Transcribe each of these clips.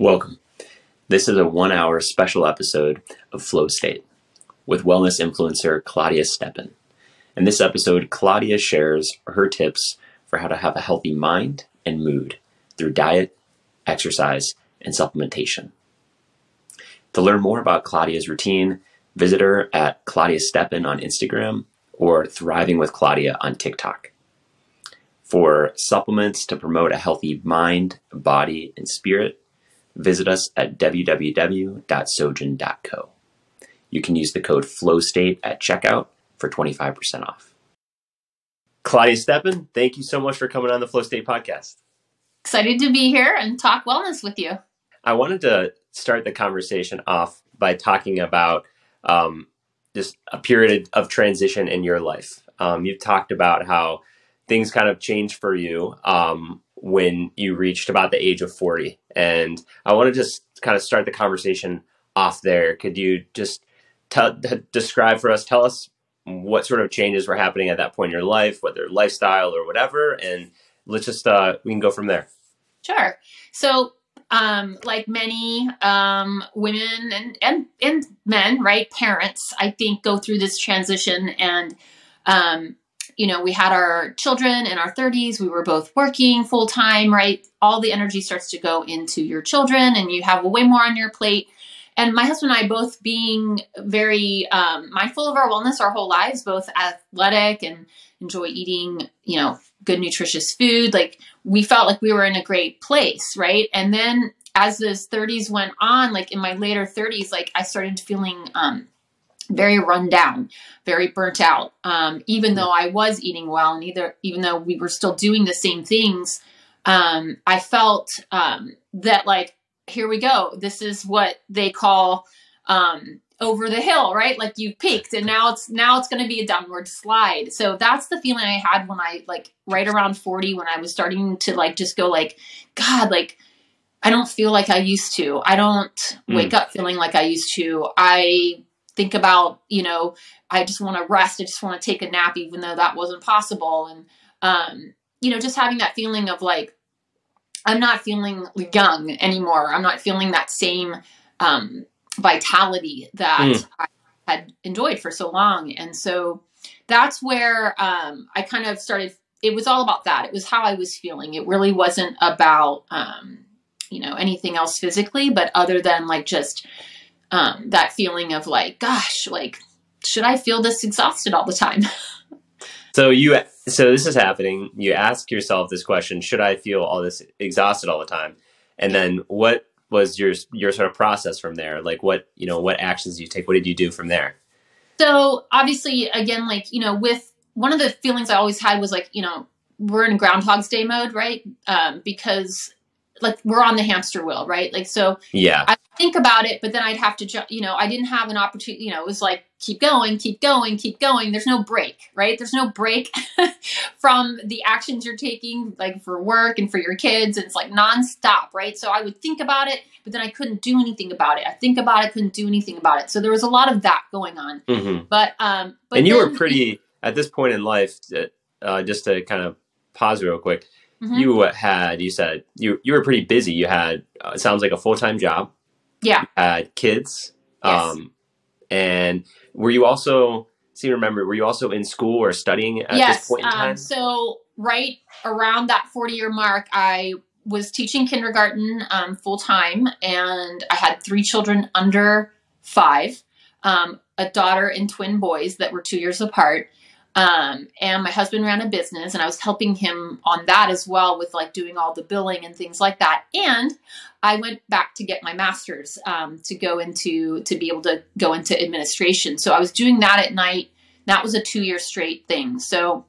Welcome. This is a one hour special episode of Flow State with wellness influencer Claudia Stepan. In this episode, Claudia shares her tips for how to have a healthy mind and mood through diet, exercise, and supplementation. To learn more about Claudia's routine, visit her at Claudia Stepan on Instagram or Thriving with Claudia on TikTok. For supplements to promote a healthy mind, body, and spirit, visit us at www.sojen.co. You can use the code FLOWSTATE at checkout for 25% off. Claudia Stepan, thank you so much for coming on the Flow State podcast. Excited to be here and talk wellness with you. I wanted to start the conversation off by talking about um, just a period of transition in your life. Um, you've talked about how things kind of changed for you um, when you reached about the age of 40. And I want to just kind of start the conversation off there. Could you just describe for us, tell us what sort of changes were happening at that point in your life, whether lifestyle or whatever, and let's just, uh, we can go from there. Sure. So, um, like many um, women and, and, and men, right, parents, I think go through this transition and um, you know, we had our children in our 30s. We were both working full time, right? All the energy starts to go into your children, and you have way more on your plate. And my husband and I both being very um, mindful of our wellness our whole lives, both athletic and enjoy eating, you know, good nutritious food. Like we felt like we were in a great place, right? And then as those 30s went on, like in my later 30s, like I started feeling um, very run down, very burnt out. Um, even though I was eating well, and either even though we were still doing the same things, um, I felt um, that like here we go. This is what they call um, over the hill, right? Like you peaked, and now it's now it's going to be a downward slide. So that's the feeling I had when I like right around forty, when I was starting to like just go like, God, like. I don't feel like I used to. I don't mm. wake up feeling like I used to. I think about, you know, I just want to rest. I just want to take a nap, even though that wasn't possible. And, um, you know, just having that feeling of like, I'm not feeling young anymore. I'm not feeling that same um, vitality that mm. I had enjoyed for so long. And so that's where um, I kind of started. It was all about that. It was how I was feeling. It really wasn't about, um, you know, anything else physically, but other than like just um, that feeling of like, gosh, like, should I feel this exhausted all the time? so you, so this is happening. You ask yourself this question: Should I feel all this exhausted all the time? And then what was your your sort of process from there? Like, what you know, what actions did you take? What did you do from there? So obviously, again, like you know, with one of the feelings I always had was like, you know, we're in Groundhog's Day mode, right? Um, because like we're on the hamster wheel, right? Like so yeah. I think about it, but then I'd have to you know, I didn't have an opportunity, you know, it was like keep going, keep going, keep going. There's no break, right? There's no break from the actions you're taking like for work and for your kids. It's like nonstop, right? So I would think about it, but then I couldn't do anything about it. I think about it, couldn't do anything about it. So there was a lot of that going on. Mm-hmm. But um but And you then, were pretty at this point in life uh, just to kind of pause real quick Mm-hmm. You had, you said you you were pretty busy. You had uh, it sounds like a full time job. Yeah. You had kids. Yes. Um, and were you also? See, remember, were you also in school or studying at yes. this point in um, time? Um, so right around that forty year mark, I was teaching kindergarten um, full time, and I had three children under five, um, a daughter and twin boys that were two years apart. Um, and my husband ran a business and I was helping him on that as well with like doing all the billing and things like that. And I went back to get my master's um, to go into, to be able to go into administration. So I was doing that at night. That was a two year straight thing. So,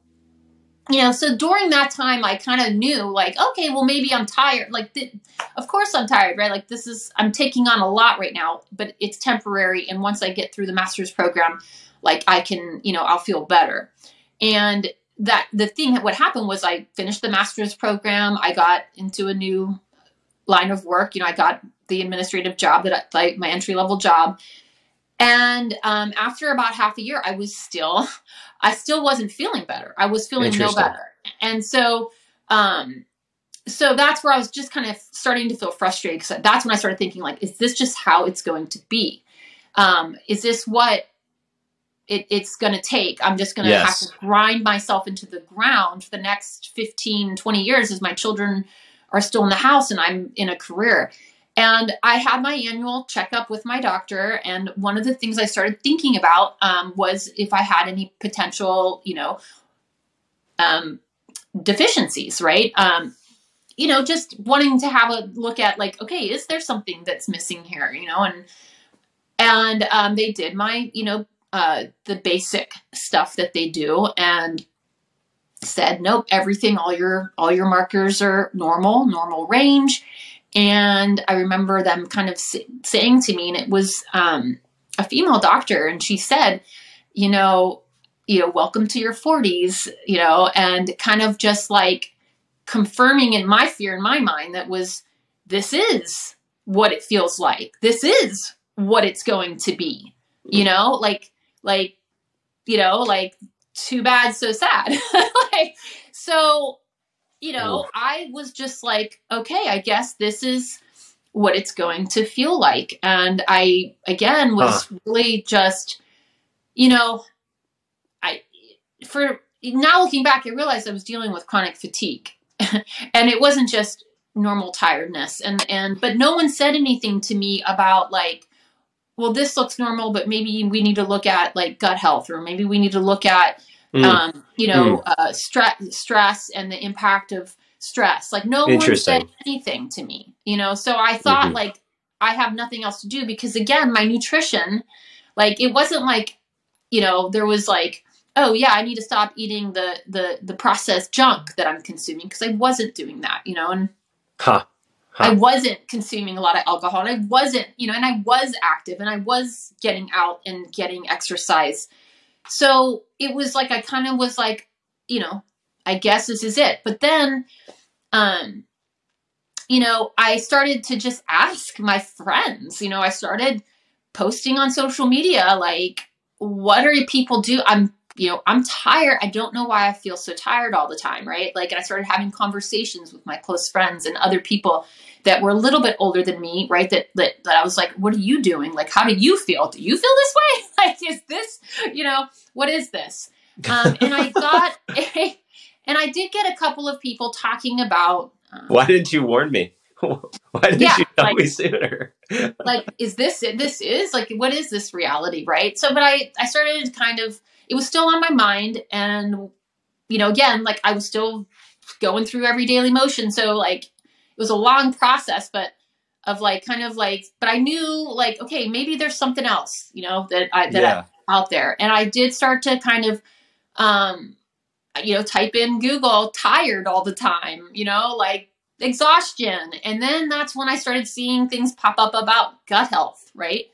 you know, so during that time, I kind of knew like, okay, well, maybe I'm tired. Like, th- of course I'm tired, right? Like, this is, I'm taking on a lot right now, but it's temporary. And once I get through the master's program, like I can, you know, I'll feel better. And that the thing that what happened was I finished the master's program. I got into a new line of work. You know, I got the administrative job that I, like my entry level job. And um, after about half a year, I was still, I still wasn't feeling better. I was feeling no better. And so, um, so that's where I was just kind of starting to feel frustrated because that's when I started thinking like, is this just how it's going to be? Um, is this what it, it's going to take? I'm just going to Yes. have to grind myself into the ground for the next 15, 20 years as my children are still in the house and I'm in a career. And I had my annual checkup with my doctor, and one of the things I started thinking about um, was if I had any potential, you know, um, deficiencies, right? Um, you know, just wanting to have a look at like, okay, is there something that's missing here? You know, and and um, they did my, you know, uh, the basic stuff that they do, and said, nope, everything, all your all your markers are normal, normal range. And I remember them kind of saying to me, and it was um, a female doctor, and she said, you know, you know, welcome to your 40s, you know, and kind of just like confirming in my fear in my mind that was this is what it feels like. This is what it's going to be. You know, like like you know, like too bad so sad. like so you know, I was just like, okay, I guess this is what it's going to feel like. And I again was really just you know, I for now looking back, I realized I was dealing with chronic fatigue, and it wasn't just normal tiredness. And and but no one said anything to me about like, well, this looks normal, but maybe we need to look at like gut health, or maybe we need to look at Mm. um, you know uh, stress stress and the impact of stress. Like no one said anything to me, you know. So I thought Mhm. like I have nothing else to do because again, my nutrition, like it wasn't like you know there was like oh yeah i need to stop eating the the the processed junk that i'm consuming because i wasn't doing that you know and Huh. Huh. i wasn't consuming a lot of alcohol and i wasn't you know and i was active and i was getting out and getting exercise so it was like i kind of was like you know i guess this is it but then um you know i started to just ask my friends you know i started posting on social media like what are people do i'm you know i'm tired. I don't know why i feel so tired all the time right? Like and i started having conversations with my close friends and other people that were a little bit older than me right? That that, that i was like what are you doing? Like how do you feel? Do you feel this way? Like is this you know what is this? Um, and i got a, and i did get a couple of people talking about um, Why didn't you warn me? Why didn't Yeah, you tell like- me sooner? like is this it? This is like what is this reality right? So but i i started kind of it was still on my mind and you know again like i was still going through every daily motion so like it was a long process but of like kind of like but i knew like okay maybe there's something else you know that i that yeah. I, out there and i did start to kind of um you know type in google tired all the time you know like exhaustion. And then that's when I started seeing things pop up about gut health, right?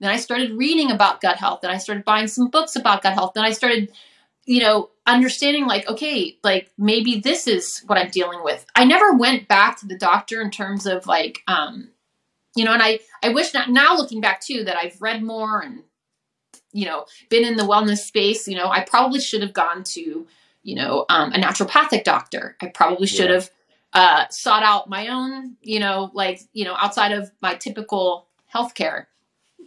Then I started reading about gut health. Then I started buying some books about gut health. Then I started, you know, understanding like, okay, like maybe this is what I'm dealing with. I never went back to the doctor in terms of like, um, you know, and I, I wish not, now looking back too that I've read more and, you know, been in the wellness space, you know, I probably should have gone to, you know, um, a naturopathic doctor. I probably should Yeah. have uh, sought out my own, you know, like, you know, outside of my typical healthcare.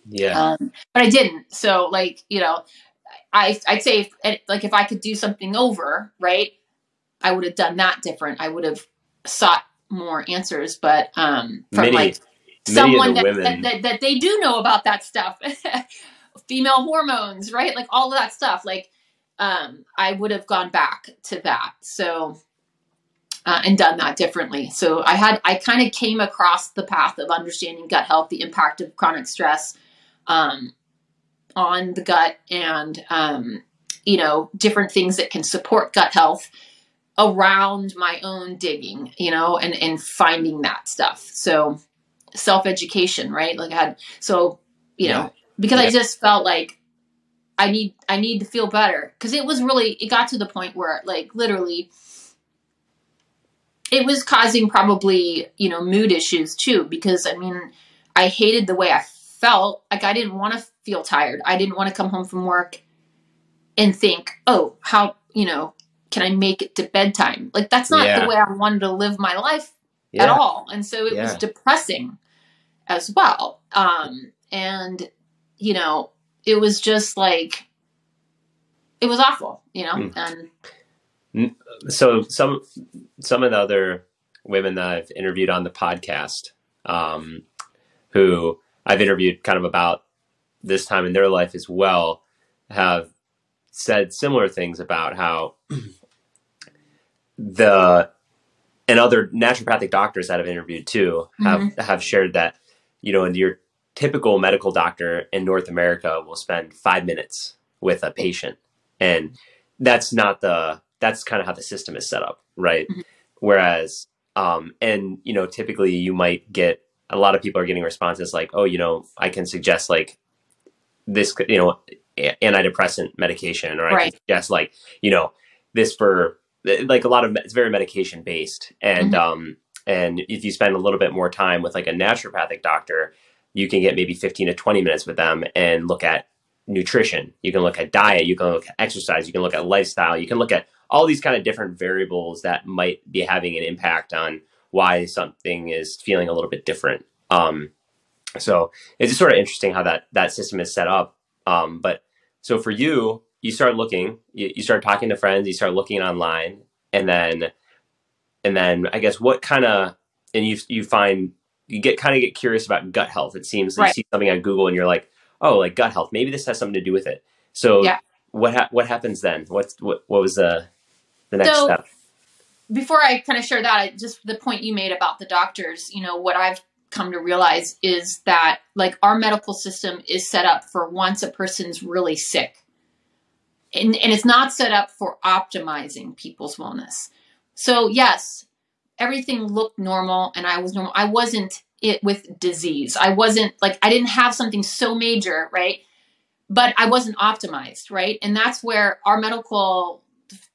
Yeah. Um, but I didn't. So like, you know, I, I'd say if, like if I could do something over, right, I would have done that different. I would have sought more answers, but, um, from Many- like someone that, women- that, that, that they do know about that stuff, female hormones, right? Like all of that stuff. Like, um, I would have gone back to that. So, uh, and done that differently. So I had, I kind of came across the path of understanding gut health, the impact of chronic stress, um, on the gut and, um, you know, different things that can support gut health around my own digging, you know, and, and finding that stuff. So self education, right? Like I had, so, you Yeah. know, because I just felt like I need, I need to feel better. Cause it was really, it got to the point where like literally it was causing probably, you know, mood issues too. Because I mean, I hated the way I felt. Like I didn't want to feel tired. I didn't want to come home from work and think, oh, how, you know, can I make it to bedtime? Like that's not Yeah. the way I wanted to live my life Yeah. at all. And so it was depressing as well. Um, and, you know, it was just like, it was awful, you know? Mm. And so some some of the other women that I've interviewed on the podcast, um, who I've interviewed kind of about this time in their life as well, have said similar things about how the and other naturopathic doctors that I've interviewed too have have shared that you know your typical medical doctor in North America will spend five minutes with a patient. And that's not the that's kind of how the system is set up right? Mhm. whereas um and you know typically you might get a lot of people are getting responses like oh you know i can suggest like this you know antidepressant medication or i Right. can suggest like you know this for like a lot of it's very medication based and um and if you spend a little bit more time with like a naturopathic doctor you can get maybe 15 to 20 minutes with them and look at nutrition. You can look at diet. You can look at exercise. You can look at lifestyle. You can look at all these kind of different variables that might be having an impact on why something is feeling a little bit different. Um so it's just sort of interesting how that that system is set up. Um but so for you you start looking you, you start talking to friends you start looking online and then and then i guess what kind of and you you find you get kind of get curious about gut health. It seems Right. you see something on google and you're like oh like gut health. Maybe this has something to do with it. So Yeah. what ha- what happens then? What's what, what was the the next So- step before I kind of share that, I- just the point you made about the doctors, you know, what I've come to realize is that like our medical system is set up for once a person's really sick. And, and it's not set up for optimizing people's wellness. So, yes, everything looked normal and I was normal. I wasn't it with disease. I wasn't like, I didn't have something so major, right? But I wasn't optimized, right? And that's where our medical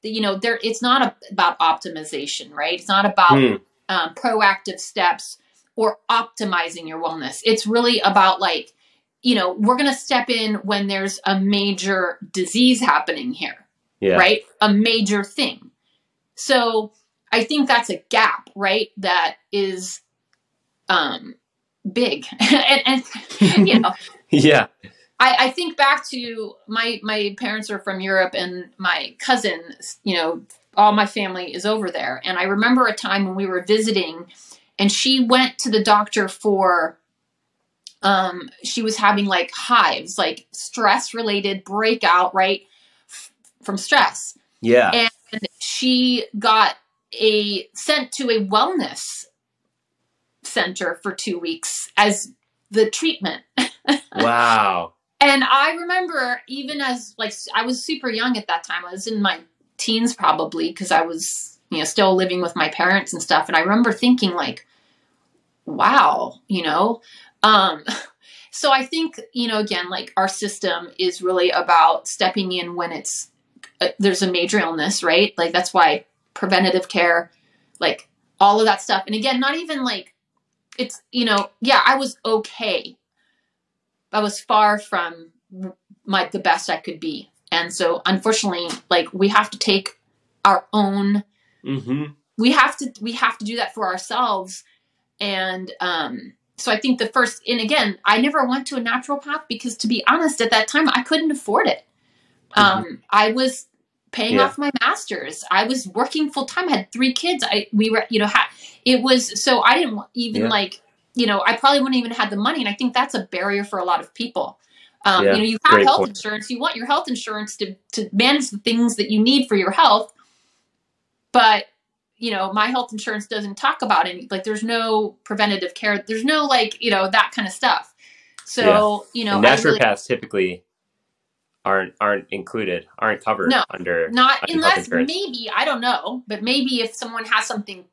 you know there it's not a, about optimization right? It's not about Hmm. um, proactive steps or optimizing your wellness. It's really about like you know we're going to step in when there's a major disease happening here yeah. right? A major thing. So i think that's a gap right? That is um big. And, and you know. Yeah I, I think back to my my parents are from Europe and my cousin, you know, all my family is over there. And I remember a time when we were visiting and she went to the doctor for um she was having like hives, like stress related breakout, right? F- from stress. yeah And she got a sent to a wellness center for 2 weeks as the treatment. wow And I remember even as like I was super young at that time. I was in my teens probably because I was, you know, still living with my parents and stuff and I remember thinking like wow, you know. Um so I think, you know, again like our system is really about stepping in when it's uh, there's a major illness, right? Like that's why preventative care like all of that stuff. And again, not even like it's, you know, yeah, I was okay I was far from my the best I could be. And so unfortunately, like we have to take our own hmm we have to we have to do that for ourselves. And um so I think the first and again, I never went to a naturopath because to be honest, at that time I couldn't afford it. Um I was paying Yeah. off my masters. I was working full time. I had three kids. I we were you know ha- it was so I didn't even Yeah. like you know I probably wouldn't even had the money, and I think that's a barrier for a lot of people. Um, Yeah, You know, you have health point. insurance. You want your health insurance to to manage the things that you need for your health, but you know my health insurance doesn't talk about any like there's no preventative care. There's no like you know that kind of stuff. So you know and I really- naturopaths typically aren't aren't included aren't covered No, under not health unless maybe I don't know, but maybe if someone has something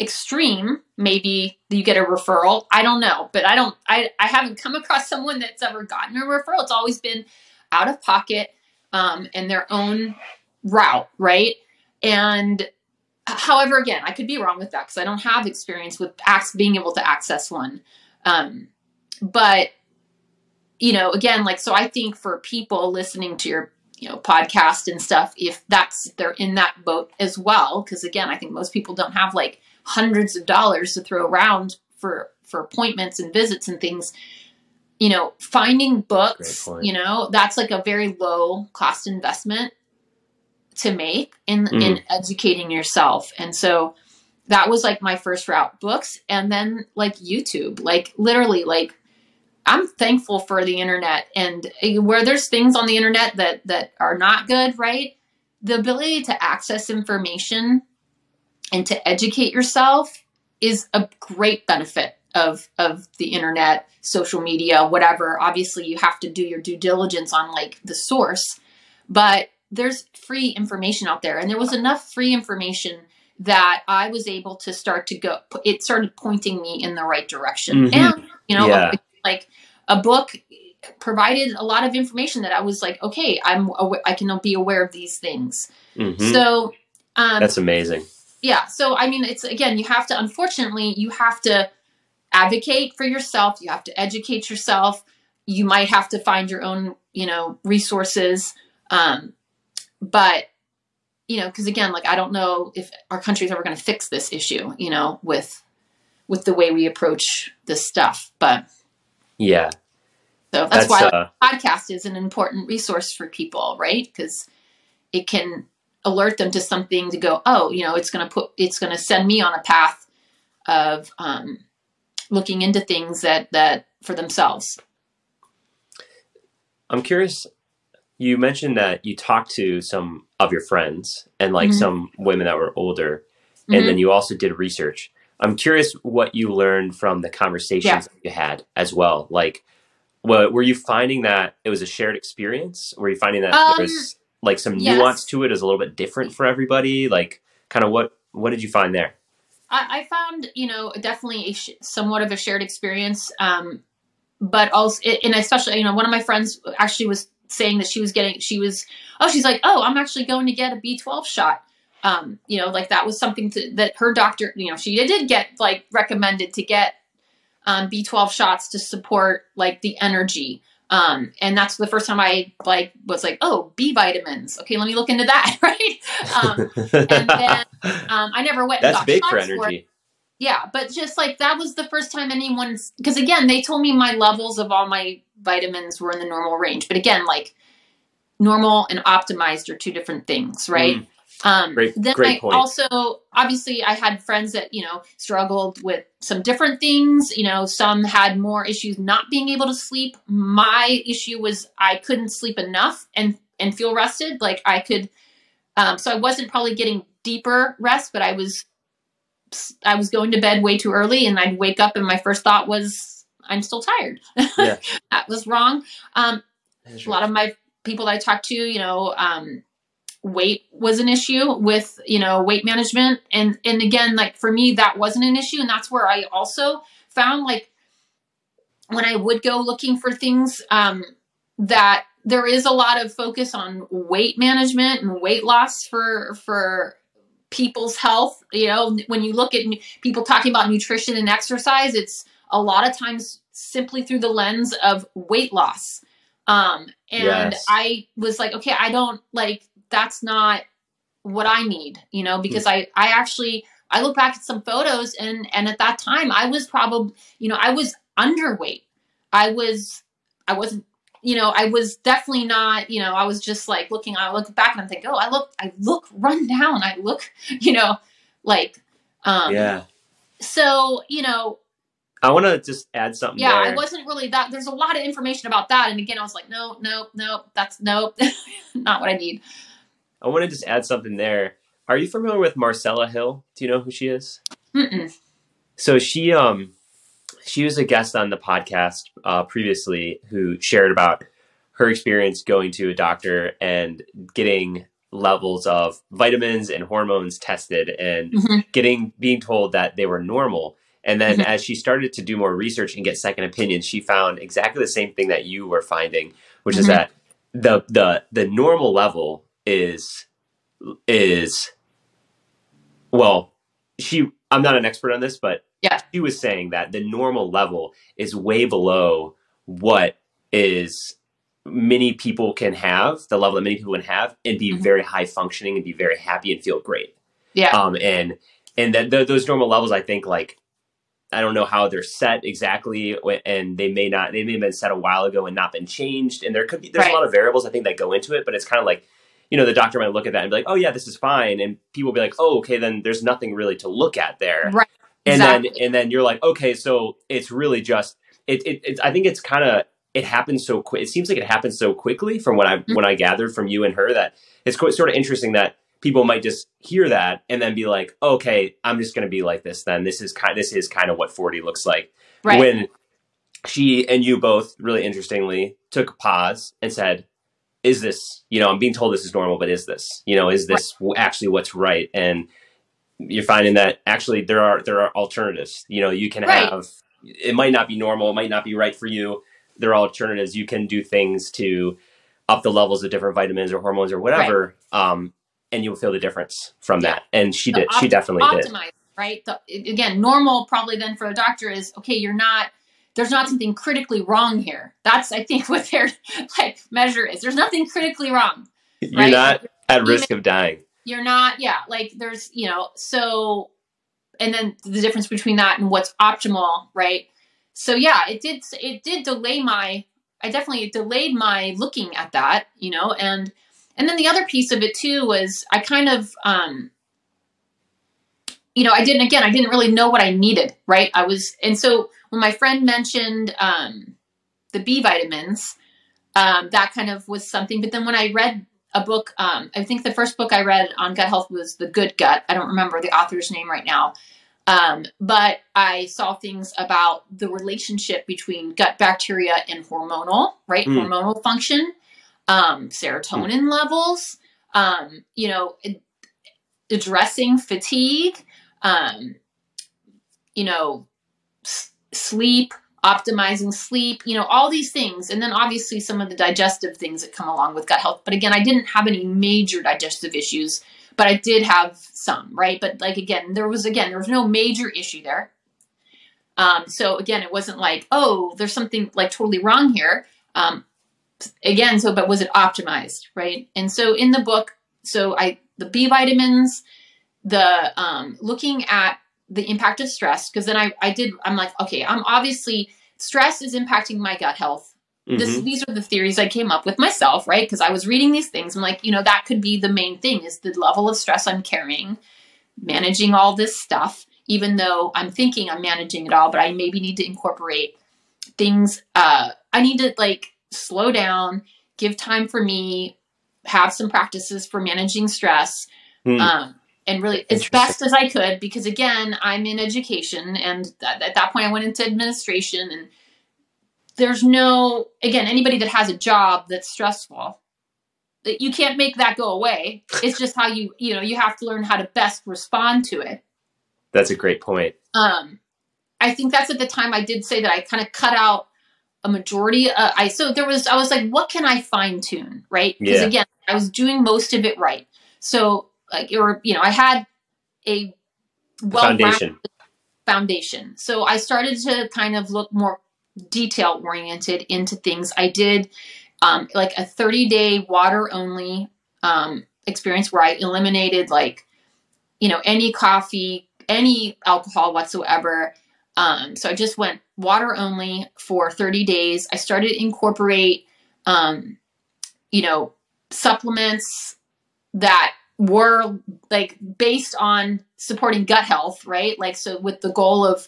extreme, maybe you get a referral. I don't know, but I don't. I I haven't come across someone that's ever gotten a referral. It's always been out of pocket um, and their own route, right? And however, again, I could be wrong with that because I don't have experience with ac- being able to access one. Um, but you know, again, like so, I think for people listening to your you know podcast and stuff if that's they're in that boat as well because again i think most people don't have like hundreds of dollars to throw around for for appointments and visits and things you know finding books you know that's like a very low cost investment to make in mm. in educating yourself and so that was like my first route books and then like youtube like literally like I'm thankful for the internet and where there's things on the internet that that are not good, right? The ability to access information and to educate yourself is a great benefit of of the internet, social media, whatever. Obviously, you have to do your due diligence on like the source, but there's free information out there and there was enough free information that I was able to start to go it started pointing me in the right direction. Mm-hmm. And you know, yeah like a book provided a lot of information that I was like, okay, I'm I can be aware of these things. Mm-hmm. So um, that's amazing. Yeah. So I mean, it's again, you have to. Unfortunately, you have to advocate for yourself. You have to educate yourself. You might have to find your own, you know, resources. Um, but you know, because again, like I don't know if our country is ever going to fix this issue. You know, with with the way we approach this stuff, but yeah. So that's, that's why uh, podcast is an important resource for people, right? Because it can alert them to something to go, oh, you know, it's going to put, it's going to send me on a path of um, looking into things that that for themselves. I'm curious. You mentioned that you talked to some of your friends and like mm-hmm. some women that were older, and mm-hmm. then you also did research. I'm curious what you learned from the conversations yeah. you had as well. Like, what, were you finding that it was a shared experience? Were you finding that um, there was like some yes. nuance to it is a little bit different for everybody? Like, kind of what what did you find there? I, I found you know definitely a sh- somewhat of a shared experience, um, but also and especially you know one of my friends actually was saying that she was getting she was oh she's like oh I'm actually going to get a B12 shot um, you know, like that was something to, that her doctor, you know, she did get like recommended to get um, B12 shots to support like the energy. Um, and that's the first time I like was like, oh, B vitamins. Okay, let me look into that, right? Um, and then um, I never went. That's big for energy. Yeah, but just like that was the first time anyone's because again they told me my levels of all my vitamins were in the normal range, but again like normal and optimized are two different things, right? Mm. Um, great, then great I point. also, obviously, I had friends that, you know, struggled with some different things. You know, some had more issues not being able to sleep. My issue was I couldn't sleep enough and, and feel rested. Like I could, um, so I wasn't probably getting deeper rest, but I was, I was going to bed way too early and I'd wake up and my first thought was, I'm still tired. Yeah. that was wrong. Um, a lot of my people that I talked to, you know, um, weight was an issue with you know weight management. And and again like for me that wasn't an issue. And that's where i also found like when i would go looking for things um that there is a lot of focus on weight management and weight loss for for people's health. You know when you look at people talking about nutrition and exercise it's a lot of times simply through the lens of weight loss. Um and yes. i was like okay i don't like that's not what I need, you know, because I I actually I look back at some photos and and at that time I was probably, you know, I was underweight. I was I wasn't you know, I was definitely not, you know, I was just like looking, I look back and I'm thinking, oh, I look, I look run down. I look, you know, like, um, yeah. So, you know, I want to just add something. Yeah, there. I wasn't really that. There's a lot of information about that, and again, I was like, no, no, no, that's nope, not what I need. I want to just add something there. Are you familiar with Marcella Hill? Do you know who she is? Mm-mm. So she um she was a guest on the podcast uh, previously who shared about her experience going to a doctor and getting levels of vitamins and hormones tested and mm-hmm. getting being told that they were normal and then mm-hmm. as she started to do more research and get second opinions she found exactly the same thing that you were finding which mm-hmm. is that the the the normal level is is well she i'm not an expert on this but yeah she was saying that the normal level is way below what is many people can have, the level that many people can have, and be Mhm. very high functioning and be very happy and feel great. Yeah. Um, and and that th- those normal levels, I think, like I don't know how they're set exactly, and they may not, they may have been set a while ago and not been changed. And there could be there's Right. a lot of variables I think that go into it, but it's kind of like. You know, the doctor might look at that and be like, "Oh yeah, this is fine," and people will be like, "Oh, okay, then there's nothing really to look at there." Right. and then and then you're like okay so it's really just it, it it's i think it's kind of it happens so quick it seems like it happens so quickly from what i Mhm. when i gathered from you and her that it's quite, sort of interesting that people might just hear that and then be like okay i'm just going to be like this then this is kind this is kind of what 40 looks like Right. when she and you both really interestingly took a pause and said is this you know i'm being told this is normal but is this you know is this w actually what's right and you're finding that actually there are there are alternatives you know you can Right. have it might not be normal it might not be right for you there are alternatives you can do things to up the levels of different vitamins or hormones or whatever um and you'll feel the difference from Yeah. that and she So did she definitely did right? The, again, normal probably then for a doctor is okay. You're not. There's not something critically wrong here. That's I think what their like measure is. There's nothing critically wrong. you're right? not at Even- risk of dying You're not. Yeah, like there's you know so, and then the difference between that and what's optimal, right? So yeah, it did. It did delay my. I definitely delayed my looking at that, you know, and and then the other piece of it too was I kind of um you know, I didn't again, I didn't really know what I needed, right? I was and so when my friend mentioned um the B vitamins, um that kind of was something, but then when I read a book um I think the first book I read on gut health was The Good Gut. I don't remember the author's name right now. Um, but I saw things about the relationship between gut bacteria and hormonal, right? Mm. Hormonal function, um, serotonin levels, um, you know, addressing fatigue, um, you know, s- sleep, optimizing sleep, you know, all these things. And then obviously some of the digestive things that come along with gut health. But again, I didn't have any major digestive issues, but I did have some, right? But like again, there was again, there was no major issue there. Um, so again, it wasn't like, oh, there's something like totally wrong here. Um, again, so but was it optimized, right? And so in the book, so I the B vitamins, the um, looking at the impact of stress because then I I did I'm like okay I'm obviously stress is impacting my gut health this Mhm. these are the theories I came up with myself, right? Because I was reading these things. I'm like, you know, that could be the main thing is the level of stress I'm carrying, managing all this stuff, even though I'm thinking I'm managing it all, but I maybe need to incorporate things. Uh, I need to like slow down, give time for me, have some practices for managing stress. Hmm. Um, and really as best as I could, because again, I'm in education, and th- at that point, I went into administration, and there's no again anybody that has a job that's stressful that you can't make that go away. It's just how you you know you have to learn how to best respond to it. That's a great point. Um i think that's at the time i did say that i kind of cut out a majority uh, i so there was i was like what can i fine tune right? Because Yeah. again i was doing most of it right. So like or you know i had a well foundation foundation. So I started to kind of look more detail oriented into things. I did um, like a 30 day water only um, experience where I eliminated like, you know, any coffee, any alcohol whatsoever. Um, so I just went water only for 30 days. I started to incorporate, um, you know, supplements that were like based on supporting gut health, right? Like, so with the goal of,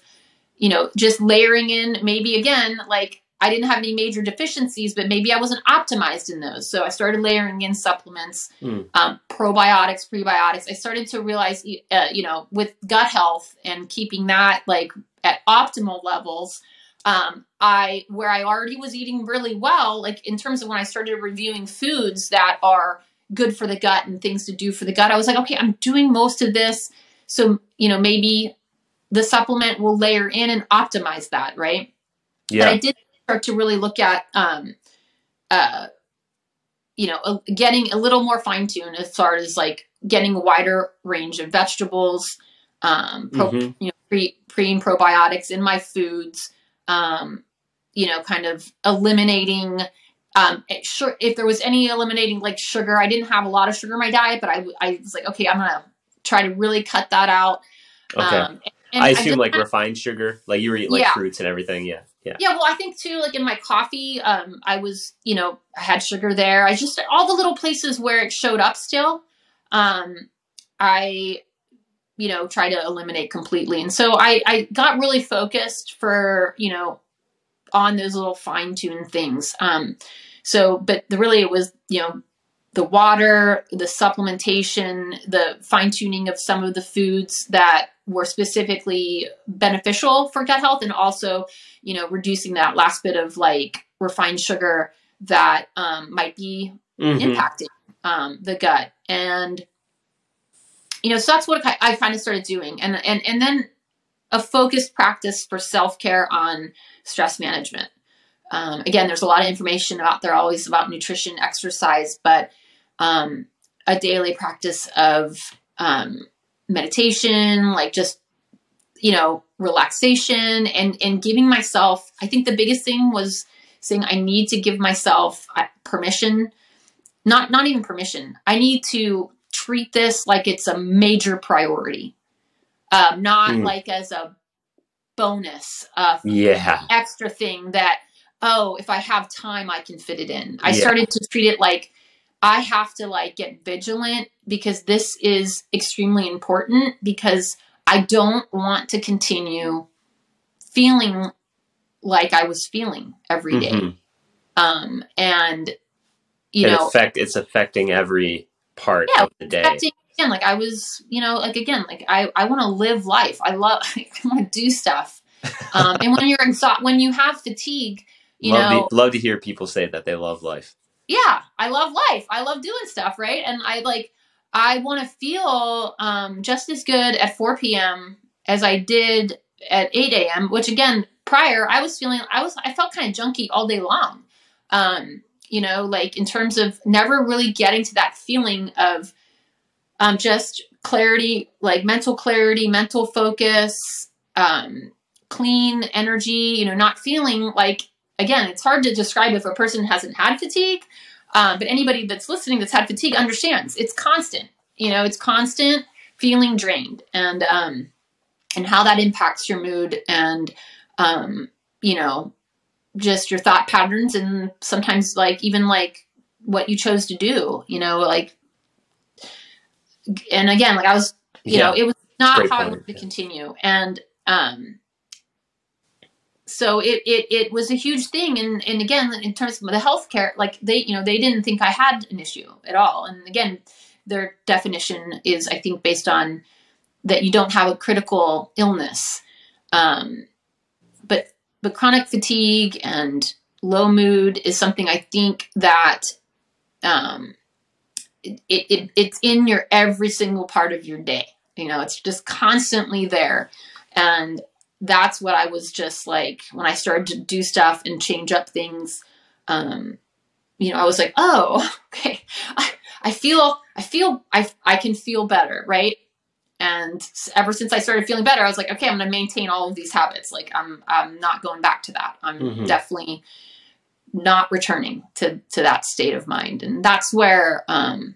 you know, just layering in maybe again, like I didn't have any major deficiencies, but maybe I wasn't optimized in those. So I started layering in supplements, Hmm. um, probiotics, prebiotics. I started to realize, uh, you know, with gut health and keeping that like at optimal levels, um, I where I already was eating really well, like in terms of when I started reviewing foods that are good for the gut and things to do for the gut, I was like, okay, I'm doing most of this. So, you know, maybe the supplement will layer in and optimize that, right? But I did start to really look at, um, uh, you know, uh, getting a little more fine tuned as far as like getting a wider range of vegetables, um, pro, Mhm. you know, pre, pre and probiotics in my foods, um, you know, kind of eliminating um, it, sure, if there was any eliminating like sugar, I didn't have a lot of sugar in my diet, but I, I was like, okay, I'm gonna try to really cut that out. Okay. Um, and I I assume just like had- refined sugar, like you were eating like Yeah. fruits and everything. Yeah, yeah. Yeah, well, I think too, like in my coffee, um, I was, you know, I had sugar there. I just all the little places where it showed up still, um, I, you know, try to eliminate completely. And so I, I got really focused for, you know, on those little fine tuned things. Um, so, but the really it was, you know, the water, the supplementation, the fine tuning of some of the foods that were specifically beneficial for gut health, and also, you know, reducing that last bit of like refined sugar that um, might be Mhm. impacting um, the gut. And you know, so that's what I, I kind of started doing, and and and then a focused practice for self care on stress management. Um, again, there's a lot of information out there always about nutrition, exercise, but um, a daily practice of um, meditation, like just you know relaxation and and giving myself. I think the biggest thing was saying I need to give myself uh, permission, not not even permission. I need to treat this like it's a major priority, um, not Mm. like as a bonus, uh, Yeah. extra thing that oh if i have time i can fit it in i Yeah. started to treat it like i have to like get vigilant because this is extremely important because i don't want to continue feeling like i was feeling every day. Mhm. um and you It know affect it's affecting every part Yeah, of the day. affecting again like i was you know like again like i i want to live life i love i want to do stuff um and when you're exhausted when you have fatigue you love, know to, love to hear people say that they love life. yeah, I love life. I love doing stuff, right? And I like I want to feel um, just as good at 4 p.m. as I did at 8 a.m. Which again, prior I was feeling I was I felt kind of junky all day long. Um, you know, like in terms of never really getting to that feeling of um, just clarity, like mental clarity, mental focus, um, clean energy. You know, not feeling like again, it's hard to describe if a person hasn't had fatigue, um, but anybody that's listening that's had fatigue understands it's constant. You know, it's constant feeling drained, and um, and how that impacts your mood and um, you know, just your thought patterns, and sometimes like even like what you chose to do. You know, like, and again, like I was, you know, it was not how I wanted to yeah. continue, and um, so it, it it was a huge thing. And and again in terms of the healthcare like they you know they didn't think i had an issue at all. And again their definition is i think based on that you don't have a critical illness. Um but but chronic fatigue and low mood is something i think that um it, it it's in your every single part of your day. You know it's just constantly there. And that's what I was just like when I started to do stuff and change up things. Um, you know, I was like, oh, okay, I, I feel, I feel, I, I can feel better, right? And ever since I started feeling better, I was like, okay, I'm going to maintain all of these habits. Like, I'm, I'm not going back to that. I'm Mhm. definitely not returning to to that state of mind, and that's where um,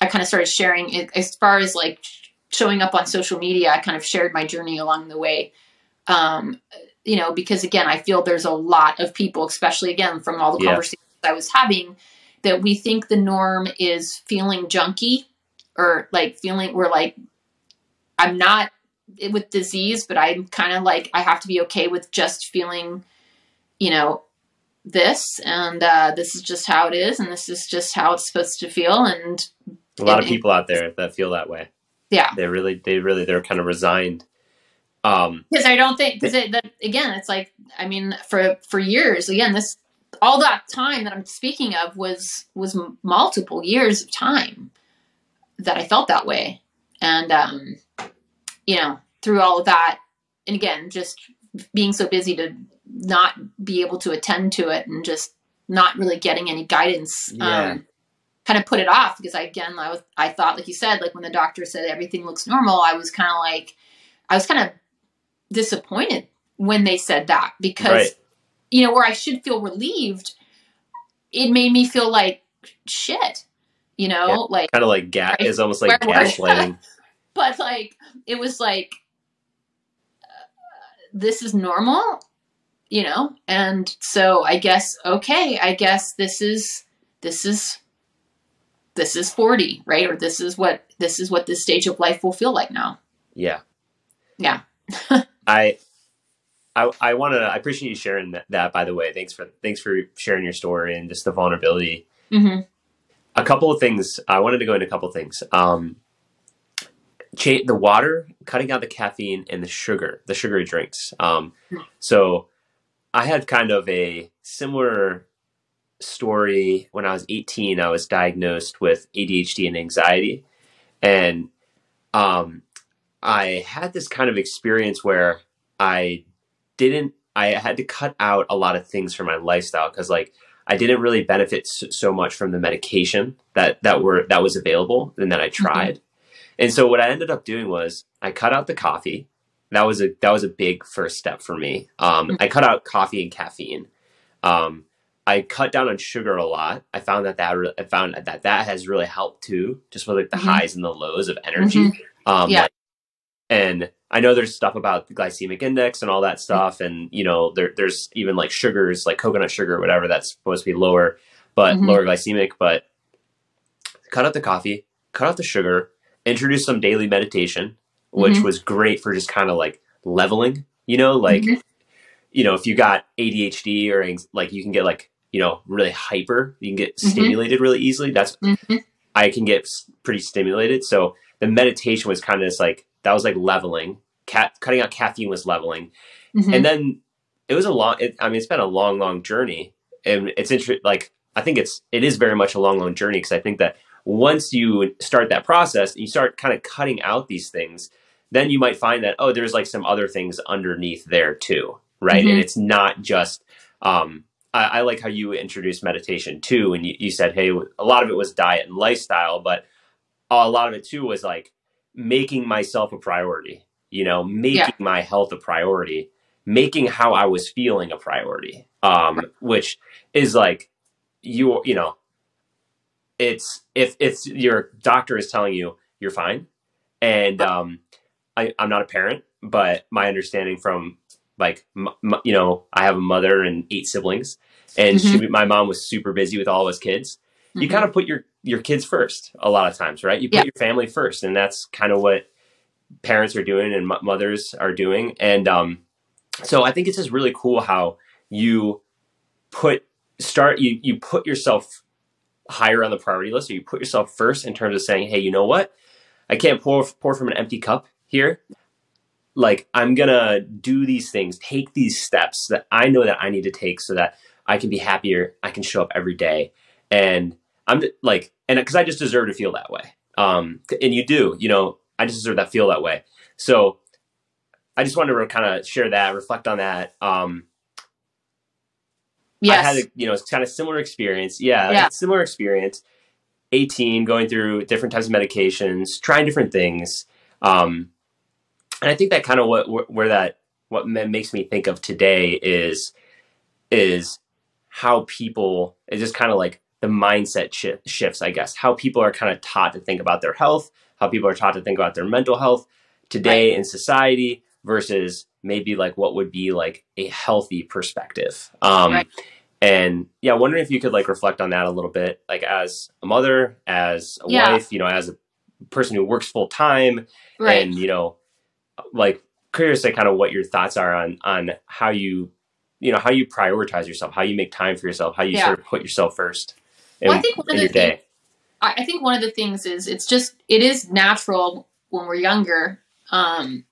I kind of started sharing it as far as like showing up on social media, I kind of shared my journey along the way. Um, you know, because again, I feel there's a lot of people, especially again from all the Yeah. conversations I was having, that we think the norm is feeling junky or like feeling we're like, I'm not with disease, but I'm kind of like I have to be okay with just feeling, you know, this and uh, this is just how it is, and this is just how it's supposed to feel, and A lot of people out there that feel that way. Yeah, They really, they really, they're kind of resigned. Um, because I don't think because it, again, it's like I mean, for for years, again, this all that time that I'm speaking of was was multiple years of time that I felt that way, and um, you know, through all of that, and again, just being so busy to not be able to attend to it, and just not really getting any guidance. Yeah. Um, kind of put it off because I again I was I thought like you said like when the doctor said everything looks normal I was kind of like I was kind of disappointed when they said that because Right. you know where I should feel relieved it made me feel like shit, you know, Yeah. like Kind of like gas Right. is almost like gaslighting. but like it was like uh, this is normal you know and so i guess okay i guess this is this is this is 40 right or this is what this is what this stage of life will feel like now yeah. Yeah. I I I want to I appreciate you sharing that, that by the way. Thanks for thanks for sharing your story and just the vulnerability. mm-hmm. a couple of things. I wanted to go into a couple of things. Um, cha- the water, cutting out the caffeine and the sugar, the sugary drinks. Um, so I had kind of a similar story when I was 18. I was diagnosed with ADHD and anxiety, and um, I had this kind of experience where I didn't. I had to cut out a lot of things from my lifestyle because, like, I didn't really benefit so, much from the medication that that were that was available and that I tried. And so what I ended up doing was I cut out the coffee. That was a that was a big first step for me. Um, I cut out coffee and caffeine. Um, I cut down on sugar a lot. I found that that re- I found that that has really helped too, just with like the Mhm. highs and the lows of energy. Um, Yeah. like- and I know there's stuff about the glycemic index and all that stuff, and you know there, there's even like sugars, like coconut sugar, or whatever, that's supposed to be lower, but Mhm. lower glycemic. But cut out the coffee, cut out the sugar, introduce some daily meditation, which Mhm. was great for just kind of like leveling. You know, like Mhm. you know if you got ADHD or like you can get like you know really hyper, you can get Mhm. stimulated really easily. That's Mhm. I can get pretty stimulated. So the meditation was kind of just like that was like leveling. Cat cutting out caffeine was leveling, Mhm. and then it was a long. It, I mean, it's been a long, long journey, and it's interesting. Like I think it's it is very much a long, long journey because I think that once you start that process, and you start kind of cutting out these things, then you might find that oh, there's like some other things underneath there too, right? And it's not just. Um, I, I like how you introduced meditation too, and you, you said, hey, a lot of it was diet and lifestyle, but a lot of it too was like making myself a priority. You know, making Yeah. my health a priority, making how I was feeling a priority. Um, which is like you, you know, it's if if your doctor is telling you you're fine, and um, I, I'm not a parent, but my understanding from like m- m- you know, I have a mother and eight siblings, and she, my mom was super busy with all of us kids. You Mhm. kind of put your your kids first a lot of times, right? You put Yeah. your family first, and that's kind of what parents are doing and mo- mothers are doing. And um, so I think it's just really cool how you put start you you put yourself higher on the priority list, or you put yourself first in terms of saying, hey, you know what? I can't pour pour from an empty cup here. Like I'm gonna do these things, take these steps that I know that I need to take so that I can be happier. I can show up every day, and I'm like, and because I just deserve to feel that way. Um, and you do, you know, I just deserve that feel that way. So I just wanted to kind of share that, reflect on that. Um, yes I had a, you know, it's kind of similar experience. Yeah, Yeah. similar experience. 18, going through different types of medications, trying different things. Um, and I think that kind of what where that what makes me think of today is is how people it's just kind of like the mindset shi shifts, I guess. How people are kind of taught to think about their health, how people are taught to think about their mental health today in society versus maybe like what would be like a healthy perspective. Um, Right. And yeah, wondering if you could like reflect on that a little bit, like as a mother, as a Yeah. wife, you know, as a person who works full time, right and you know, like curious to kind of what your thoughts are on on how you, you know, how you prioritize yourself, how you make time for yourself, how you Yeah. sort of put yourself first in, Well, I think one of your the day. things, I think one of the things is it's just it is natural when we're younger. Um,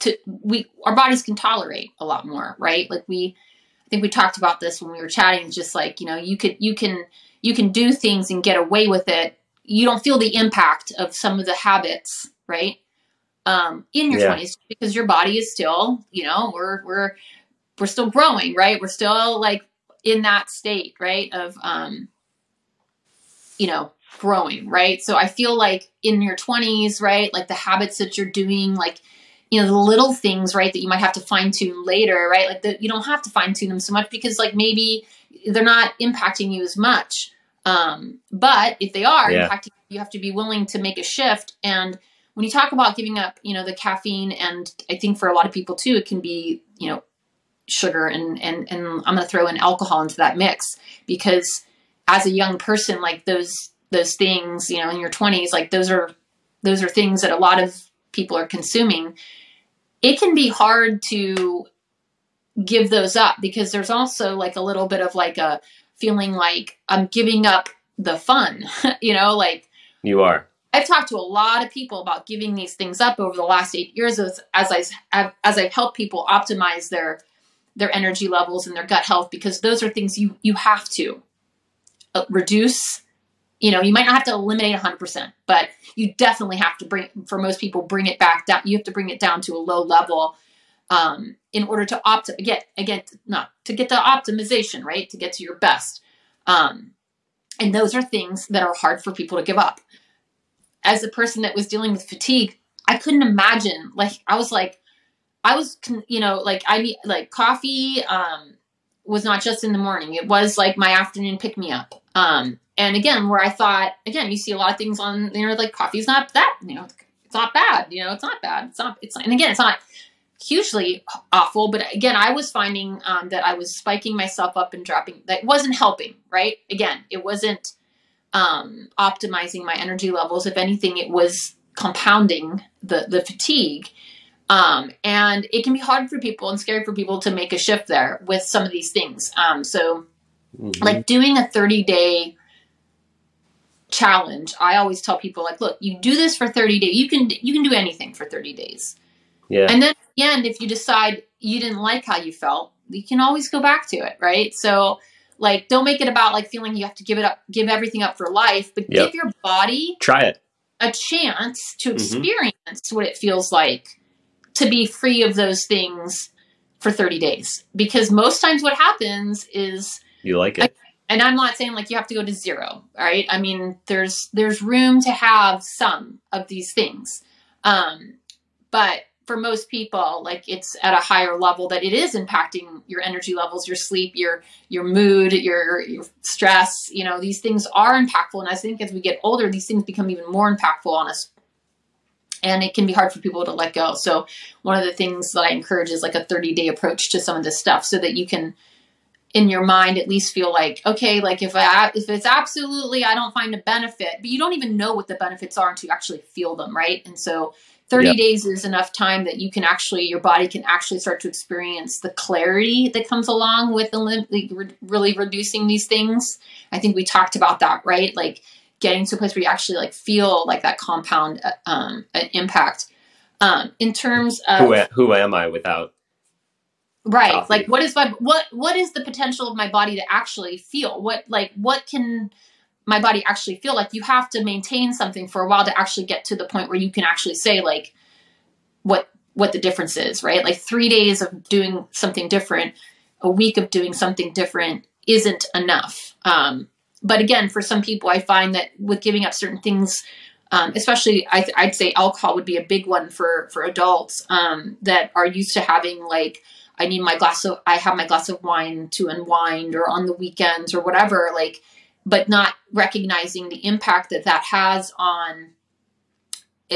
to we our bodies can tolerate a lot more, right? Like we, I think we talked about this when we were chatting. Just like you know you could you can you can do things and get away with it. You don't feel the impact of some of the habits, right? Um, in your Yeah. twenties because your body is still you know we're we're we're still growing, right? We're still like in that state, right? Of um, you know, growing, right? So I feel like in your 20s, right? Like the habits that you're doing, like you know the little things right that you might have to fine tune later right like the, you don't have to fine tune them so much because like maybe they're not impacting you as much um, but if they are Yeah. impacting you have to be willing to make a shift and when you talk about giving up you know the caffeine and i think for a lot of people too it can be you know sugar and and and i'm going to throw in alcohol into that mix because as a young person like those those things you know in your 20s like those are those are things that a lot of people are consuming it can be hard to give those up because there's also like a little bit of like a feeling like i'm giving up the fun you know like You are. I've talked to a lot of people about giving these things up over the last eight years as, as I as I've helped people optimize their their energy levels and their gut health because those are things you you have to uh, reduce. You know, you might not have to eliminate 100%, but you definitely have to bring for most people bring it back down. You have to bring it down to a low level um, in order to opt get again not to get the optimization right to get to your best. Um, and those are things that are hard for people to give up as a person that was dealing with fatigue, I couldn't imagine. Like I was like, I was, you know, like I need like coffee um, was not just in the morning. It was like my afternoon pick me up. Um, and again, where I thought, again, you see a lot of things on there like coffee's not that, you know, it's not bad. You know, it's not bad. It's not. It's not, and again, it's not hugely awful. But again, I was finding um, that I was spiking myself up and dropping. That wasn't helping. Right? Again, it wasn't um, optimizing my energy levels. If anything, it was compounding the the fatigue. Um, and it can be hard for people and scary for people to make a shift there with some of these things. Um, so, Mhm. like doing a 30 day challenge, I always tell people like, look, you do this for 30 days. You can you can do anything for 30 days. yeah. And then at the end, if you decide you didn't like how you felt, you can always go back to it, right? So like don't make it about like feeling you have to give it up, give everything up for life, but Yep. give your body Try it. a chance to Mhm. experience what it feels like to be free of those things for 30 days. Because most times what happens is You like it. and I'm not saying like you have to go to zero, all right? I mean, there's there's room to have some of these things. Um, but for most people, like it's at a higher level that it is impacting your energy levels, your sleep, your your mood, your your stress. You know, these things are impactful, and I think as we get older, these things become even more impactful on us. And it can be hard for people to let go. So one of the things that I encourage is like a 30 day approach to some of this stuff, so that you can in your mind at least feel like okay like if i if it's absolutely i don't find a benefit but you don't even know what the benefits are until you actually feel them right and so 30 Yep. days is enough time that you can actually your body can actually start to experience the clarity that comes along with elim- like, re- really reducing these things i think we talked about that right like getting to a place where you actually like feel like that compound uh, um, uh, impact um, in terms of who, who am I without? right coffee. like what is my what what is the potential of my body to actually feel what like what can my body actually feel like you have to maintain something for a while to actually get to the point where you can actually say like what what the difference is right? Like 3 days of doing something different a week of doing something different isn't enough. Um but again for some people i find that with giving up certain things um, especially I I'd say alcohol would be a big one for for adults um, that are used to having like I need my glass of I have my glass of wine to unwind or on the weekends or whatever like but not recognizing the impact that that has on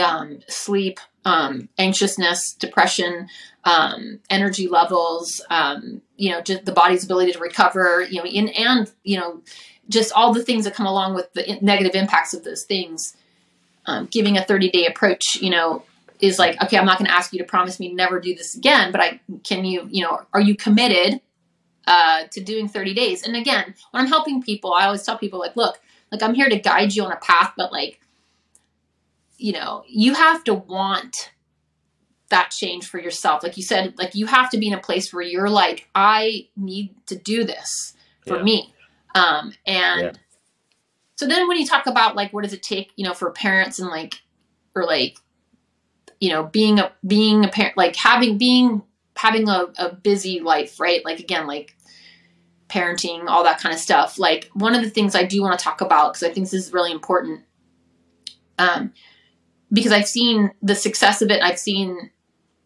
um, sleep um, anxiousness depression um, energy levels um, you know just the body's ability to recover you know in, and you know just all the things that come along with the negative impacts of those things. Um, giving a 30 day approach you know is like okay i'm not going to ask you to promise me never do this again but i can you you know are you committed uh, to doing 30 days and again when i'm helping people i always tell people like look like i'm here to guide you on a path but like you know you have to want that change for yourself like you said like you have to be in a place where you're like i need to do this for Yeah. me um and Yeah. so then when you talk about like what does it take you know for parents and like or like you know being a being a parent like having being having a, a busy life right like again like parenting all that kind of stuff. Like one of the things i do want to talk about because i think this is really important um because i've seen the success of it i've seen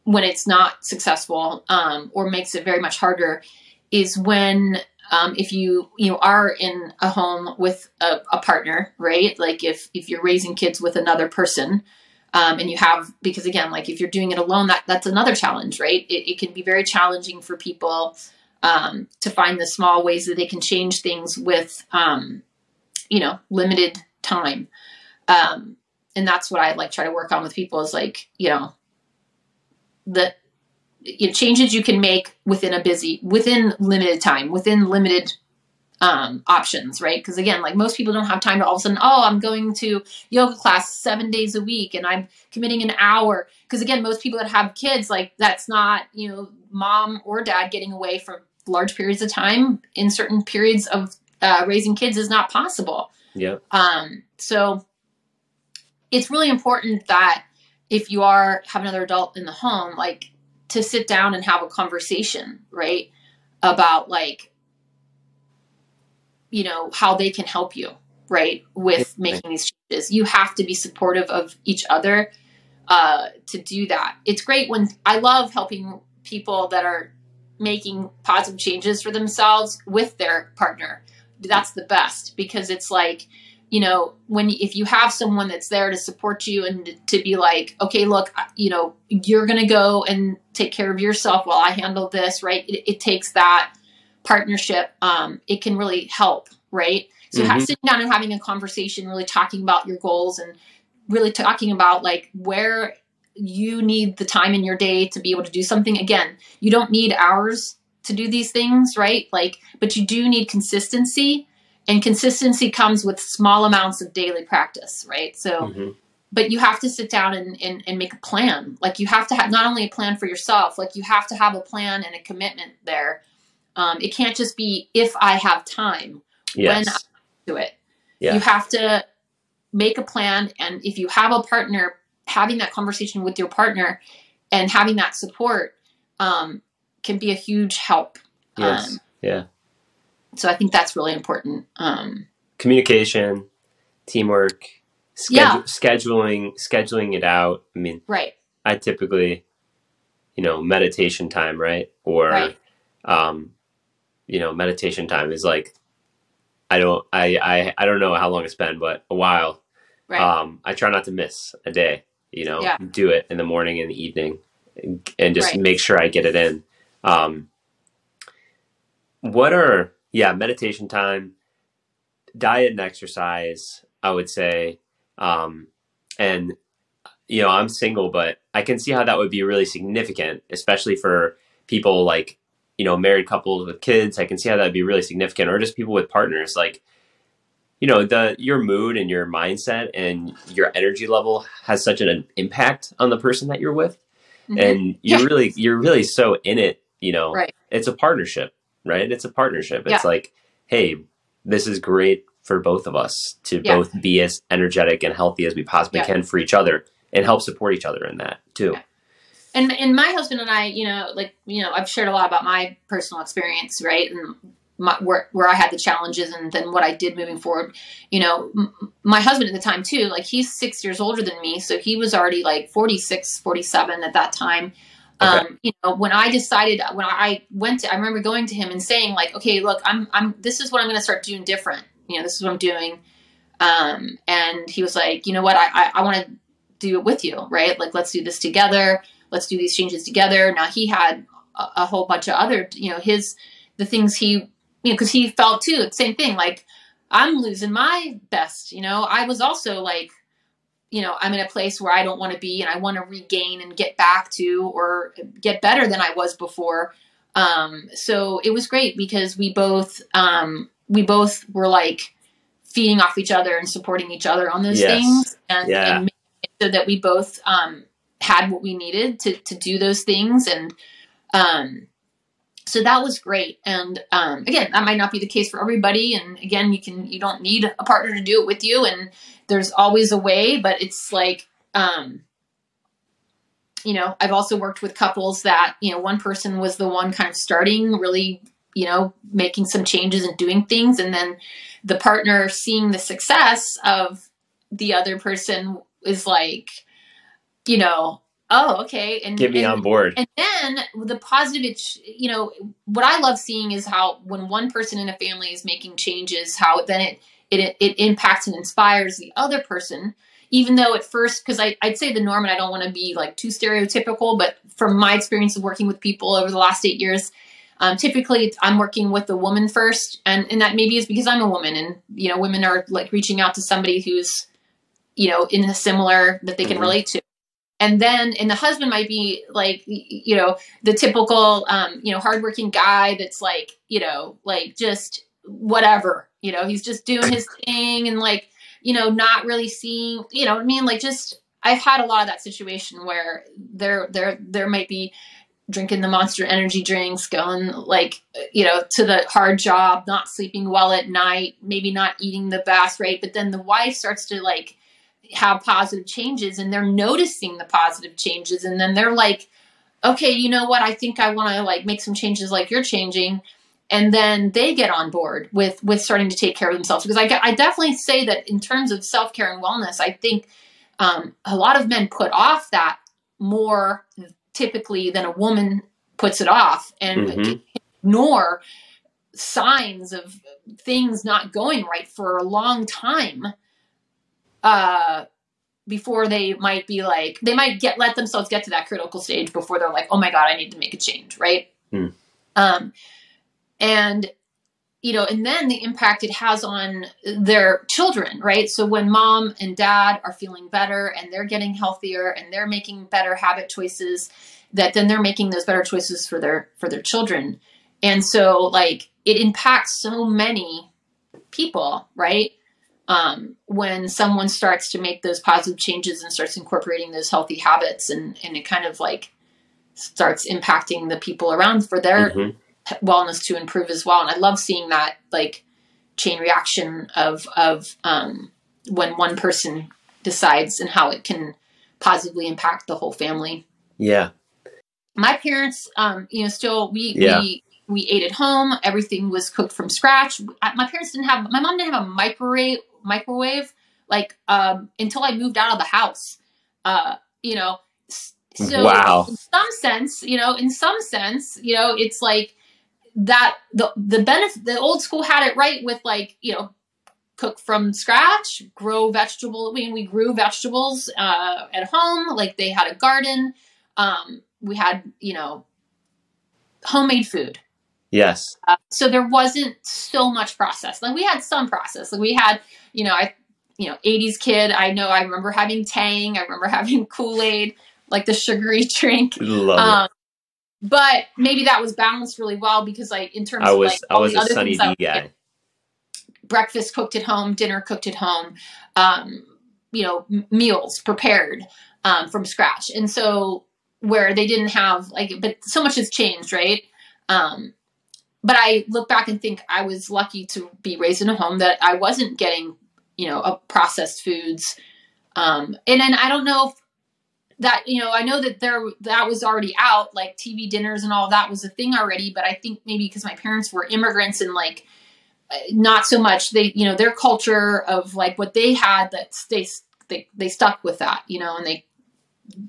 when it's not successful um, or makes it very much harder is when um, if you you know are in a home with a, a, partner right? Like if if you're raising kids with another person um, and you have because again like if you're doing it alone that that's another challenge right? It, it can be very challenging for people um, to find the small ways that they can change things with um, you know limited time. Um, and that's what i like try to work on with people is like you know the you know, changes you can make within a busy within limited time within limited um, options right? Because again like most people don't have time to all of a sudden oh i'm going to yoga class seven days a week and i'm committing an hour. Because again most people that have kids like that's not you know mom or dad getting away for large periods of time in certain periods of uh, raising kids is not possible yeah um so it's really important that if you are have another adult in the home like to sit down and have a conversation, right? About like, you know, how they can help you, right? With making these changes. You have to be supportive of each other uh, to do that. It's great when I love helping people that are making positive changes for themselves with their partner. That's the best because it's like, you know when if you have someone that's there to support you and to be like okay look you know you're gonna go and take care of yourself while i handle this right it, it takes that partnership um, it can really help right so mm-hmm. sitting down and having a conversation really talking about your goals and really talking about like where you need the time in your day to be able to do something again you don't need hours to do these things right like but you do need consistency and consistency comes with small amounts of daily practice right so mm-hmm. but you have to sit down and, and, and make a plan like you have to have not only a plan for yourself like you have to have a plan and a commitment there um, it can't just be if i have time yes. when i do it yeah. you have to make a plan and if you have a partner having that conversation with your partner and having that support um, can be a huge help yes. Um, yeah so I think that's really important. Um, Communication, teamwork, schedule, yeah. scheduling, scheduling it out. I mean, right. I typically, you know, meditation time, right? Or, right. um, you know, meditation time is like, I don't, I, I, I don't know how long it's been, but a while. Right. Um, I try not to miss a day. You know, yeah. do it in the morning and the evening, and, and just right. make sure I get it in. Um, what are yeah, meditation time, diet and exercise, I would say. Um, and, you know, I'm single, but I can see how that would be really significant, especially for people like, you know, married couples with kids. I can see how that would be really significant, or just people with partners. Like, you know, the your mood and your mindset and your energy level has such an impact on the person that you're with. Mm-hmm. And you're yeah. really you're really so in it, you know. Right. It's a partnership right? It's a partnership. It's yeah. like, hey, this is great for both of us to yeah. both be as energetic and healthy as we possibly can for each other and help support each other in that too. And and my husband and I, you know, like you know, I've shared a lot about my personal experience, right? And my, where where I had the challenges and then what I did moving forward. You know, m- my husband at the time too, like he's 6 years older than me, so he was already like 46, 47 at that time Okay. Um, you know, when I decided, when I went to, I remember going to him and saying like, okay, look, I'm, I'm, this is what I'm going to start doing different. You know, this is what I'm doing. Um, and he was like, you know what, I, I, I want to do it with you, right? Like, let's do this together. Let's do these changes together. Now he had a, a whole bunch of other, you know, his, the things he, you know, cause he felt too, same thing, like I'm losing my best, you know, I was also like, you know, I'm in a place where I don't want to be and I want to regain and get back to or get better than I was before. Um, so it was great because we both, um, we both were like feeding off each other and supporting each other on those yes. things and, yeah. and so that we both, um, had what we needed to, to do those things. And, um, so that was great. And, um, again, that might not be the case for everybody. And again, you can, you don't need a partner to do it with you. And, there's always a way, but it's like, um, you know, I've also worked with couples that, you know, one person was the one kind of starting really, you know, making some changes and doing things. And then the partner seeing the success of the other person is like, you know, Oh, okay. And Get me and, on board. And then the positive, it's, you know, what I love seeing is how when one person in a family is making changes, how then it, it, it impacts and inspires the other person, even though at first, because I'd say the norm, and I don't want to be like too stereotypical, but from my experience of working with people over the last eight years, um, typically I'm working with the woman first. And, and that maybe is because I'm a woman and, you know, women are like reaching out to somebody who's, you know, in a similar that they can Mhm. relate to and then and the husband might be like you know the typical um you know hardworking guy that's like you know like just whatever you know he's just doing his thing and like you know not really seeing you know what i mean? Like just i've had a lot of that situation where there there there might be drinking the monster energy drinks going like you know to the hard job not sleeping well at night maybe not eating the best right? But then the wife starts to like have positive changes and they're noticing the positive changes and then they're like okay you know what? I think i want to like make some changes like you're changing. And then they get on board with with starting to take care of themselves. Because i, I definitely say that in terms of self-care and wellness i think um, a lot of men put off that more typically than a woman puts it off and Mhm. ignore signs of things not going right for a long time uh before they might be like they might get let themselves get to that critical stage before they're like oh my god i need to make a change right? Hmm. um and you know and then the impact it has on their children right? So when mom and dad are feeling better and they're getting healthier and they're making better habit choices that then they're making those better choices for their for their children. And so like it impacts so many people right um, when someone starts to make those positive changes and starts incorporating those healthy habits and and it kind of like starts impacting the people around for their Mhm. wellness to improve as well and i love seeing that like chain reaction of of um, when one person decides and how it can positively impact the whole family Yeah. my parents um you know still we Yeah. we we ate at home everything was cooked from scratch my parents didn't have my mom didn't have a microwave microwave like um until i moved out of the house uh you know so Wow. in some sense you know in some sense you know it's like that the the benefit the old school had it right with like you know cook from scratch grow vegetable i mean we grew vegetables uh at home like they had a garden um we had you know homemade food Yes. uh, so there wasn't so much process like we had some process like we had you know i you know 80s kid i know i remember having tang i remember having kool-aid like the sugary drink Love it. um but maybe that was balanced really well because like in terms I of was like I was a Sunny D guy. get, breakfast cooked at home dinner cooked at home um you know m- meals prepared um from scratch and so where they didn't have like but so much has changed right um but i look back and think i was lucky to be raised in a home that i wasn't getting you know processed foods um and then i don't know if that you know i know that there that was already out like tv dinners and all that was a thing already but i think maybe because my parents were immigrants and like uh, not so much they you know their culture of like what they had that they they they stuck with that you know and they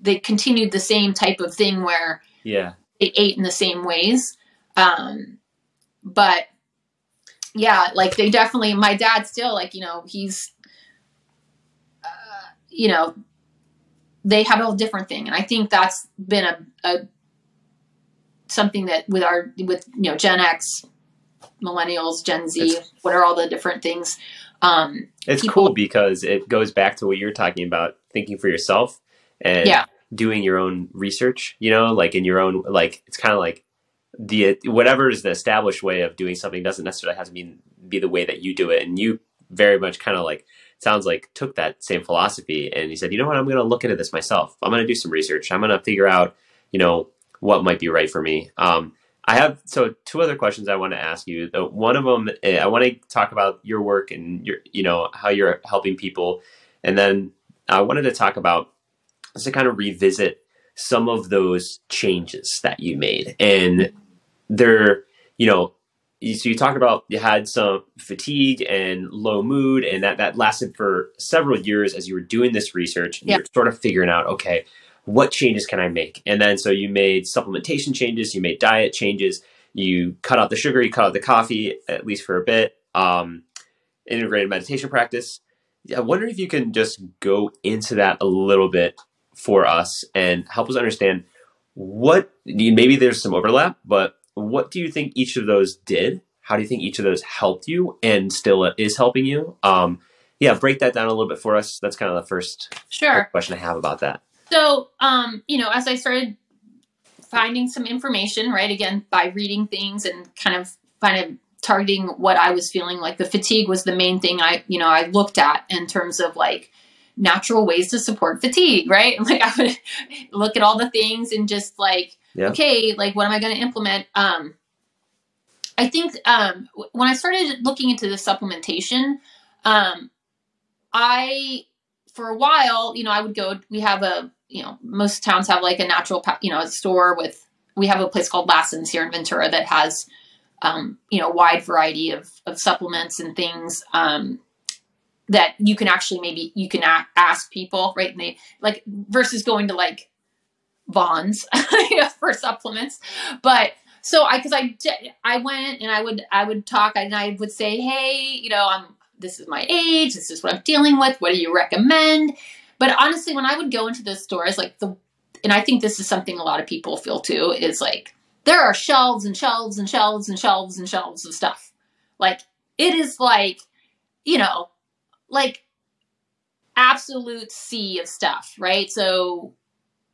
they continued the same type of thing where Yeah. they ate in the same ways um but yeah like they definitely my dad still like you know he's uh, you know they have a different thing and i think that's been a, a something that with our with you know gen x millennials gen z It's- what are all the different things um It's People- cool because it goes back to what you're talking about, thinking for yourself and Yeah. doing your own research, you know, like in your own like it's kind of like the whatever is the established way of doing something doesn't necessarily have to be be the way that you do it and you very much kind of like sounds like took that same philosophy and he said, "You know what? I'm going to look into this myself. I'm going to do some research. I'm going to figure out, you know, what might be right for me." Um I have so two other questions I want to ask you. The- One of them, eh, I want to talk about your work and your, you know, how you're helping people, and then I wanted to talk about just to kind of revisit some of those changes that you made, and they're, you know, so you talked about you had some fatigue and low mood, and that that lasted for several years as you were doing this research. And Yeah. You're sort of figuring out, okay, what changes can I make? And then so you made supplementation changes, you made diet changes, you cut out the sugar, you cut out the coffee, at least for a bit, um, integrated meditation practice. I wonder if you can just go into that a little bit for us and help us understand what maybe there's some overlap, but what do you think each of those did? How do you think each of those helped you and still is helping you? Um, yeah, break that down a little bit for us. That's kind of the first sure. question I have about that. So, um, you know, as I started finding some information, right, again, by reading things and kind of kind of targeting what I was feeling like the fatigue was the main thing I, you know, I looked at in terms of like natural ways to support fatigue, right? Like I would look at all the things and just like, yeah. okay, like what am I going to implement? Um, I think um, when I started looking into the supplementation, um, I for a while, you know, I would go. We have a, you know, most towns have like a natural, you know, a store with. We have a place called Lassen's here in Ventura that has, um, you know, a wide variety of of supplements and things. Um, that you can actually maybe you can ask people right and they like versus going to like Know, for supplements. But so I because I I went and I would I would talk and I would say hey you know I'm this is my age. This is what I'm dealing with. What do you recommend? But honestly when I would go into the stores like the and I think this is something a lot of people feel too is like there are shelves and shelves and shelves and shelves and shelves of stuff. Like it is like you know like absolute sea of stuff, right? So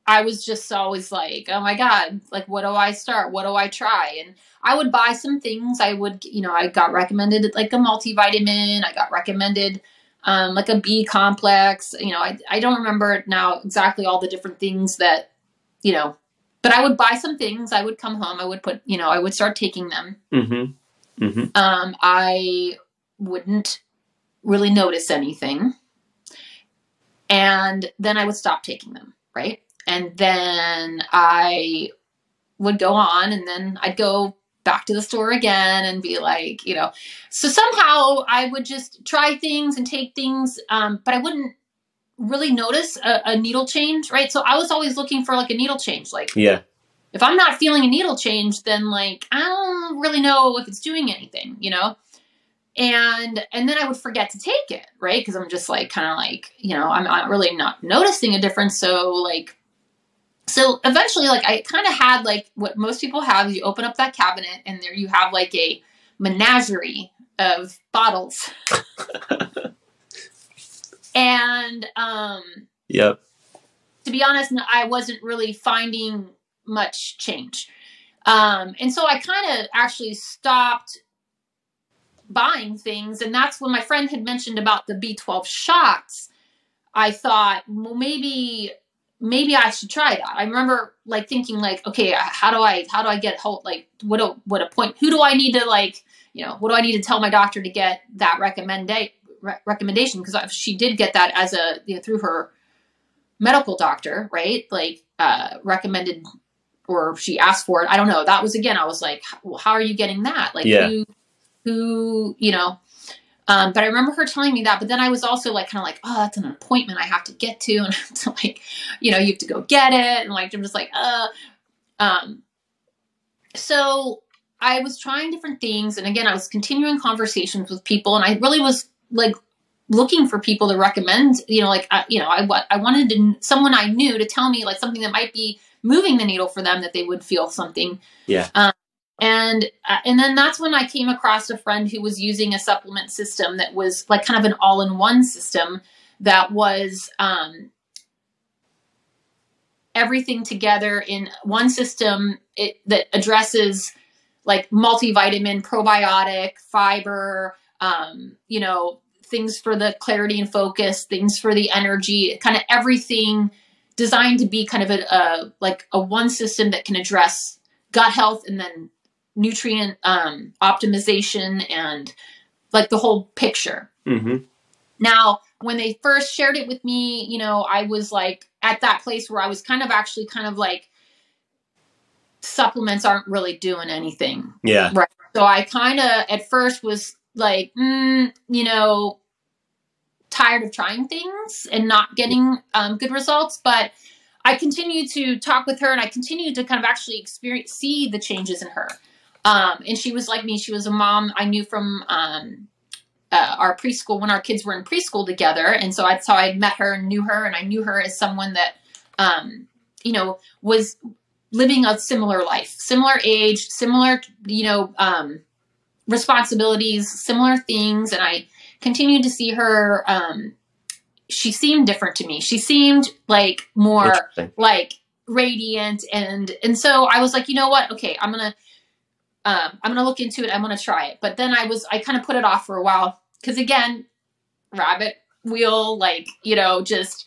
I was just always like, oh my God, like, what do I start? What do I try? And I would buy some things. I would, you know, I got recommended like a multivitamin. I got recommended um, like a B complex. You know, I, I don't remember now exactly all the different things that, you know, but I would buy some things. I would come home. I would put, you know, I would start taking them. Mm-hmm. Mm-hmm. Um, I wouldn't really notice anything. And then I would stop taking them, right? And then I would go on and then I'd go back to the store again and be like, you know, so somehow I would just try things and take things, um, but I wouldn't really notice a, a, needle change, right? So I was always looking for like a needle change. Like, yeah, if I'm not feeling a needle change, then like I don't really know if it's doing anything, you know and and then I would forget to take it, right? Because I'm just like kind of like you know I'm not really not noticing a difference. So like, so eventually, like I kind of had like what most people have. You open up that cabinet, and there you have like a menagerie of bottles. and um, yep. To be honest, I wasn't really finding much change. Um, and so I kind of actually stopped buying things. And that's when my friend had mentioned about the B12 shots. I thought, well, maybe maybe I should try that. I remember like thinking like, okay, how do I how do I get hold like what a what a point? Who do I need to like you know what do I need to tell my doctor to get that recommend re- recommendation? Because she did get that as a you know, through her medical doctor, right? Like uh, recommended or she asked for it. I don't know. That was again. I was like, well, how are you getting that? Like, yeah. who who, you know, um, but I remember her telling me that. But then I was also like, kind of like, oh, that's an appointment I have to get to, and to like, you know, you have to go get it, and like, I'm just like, uh, um, so I was trying different things, and again, I was continuing conversations with people, and I really was like looking for people to recommend, you know, like, you know, I I wanted to, someone I knew to tell me like something that might be moving the needle for them that they would feel something. Yeah. Um, and uh, and then that's when I came across a friend who was using a supplement system that was like kind of an all-in-one system that was um, everything together in one system. It, that addresses like multivitamin, probiotic, fiber, um, you know, things for the clarity and focus, things for the energy, kind of everything designed to be kind of a, a like a one system that can address gut health and then nutrient um, optimization and like the whole picture. Mm-hmm. Now, when they first shared it with me, you know, I was like at that place where I was kind of actually kind of like supplements aren't really doing anything. Yeah. Right. So I kind of at first was like, mm, you know, tired of trying things and not getting um, good results, but I continued to talk with her and I continued to kind of actually experience, see the changes in her. Um, and she was like me. She was a mom I knew from um, uh, our preschool when our kids were in preschool together. And so that's how I met her and knew her. And I knew her as someone that, um, you know, was living a similar life, similar age, similar, you know, um, responsibilities, similar things. And I continued to see her. Um, she seemed different to me. She seemed like more like radiant and and so I was like, you know what? Okay, I'm gonna um, I'm gonna look into it. I'm gonna try it. But then I was I kind of put it off for a while because again, rabbit wheel, like you know, just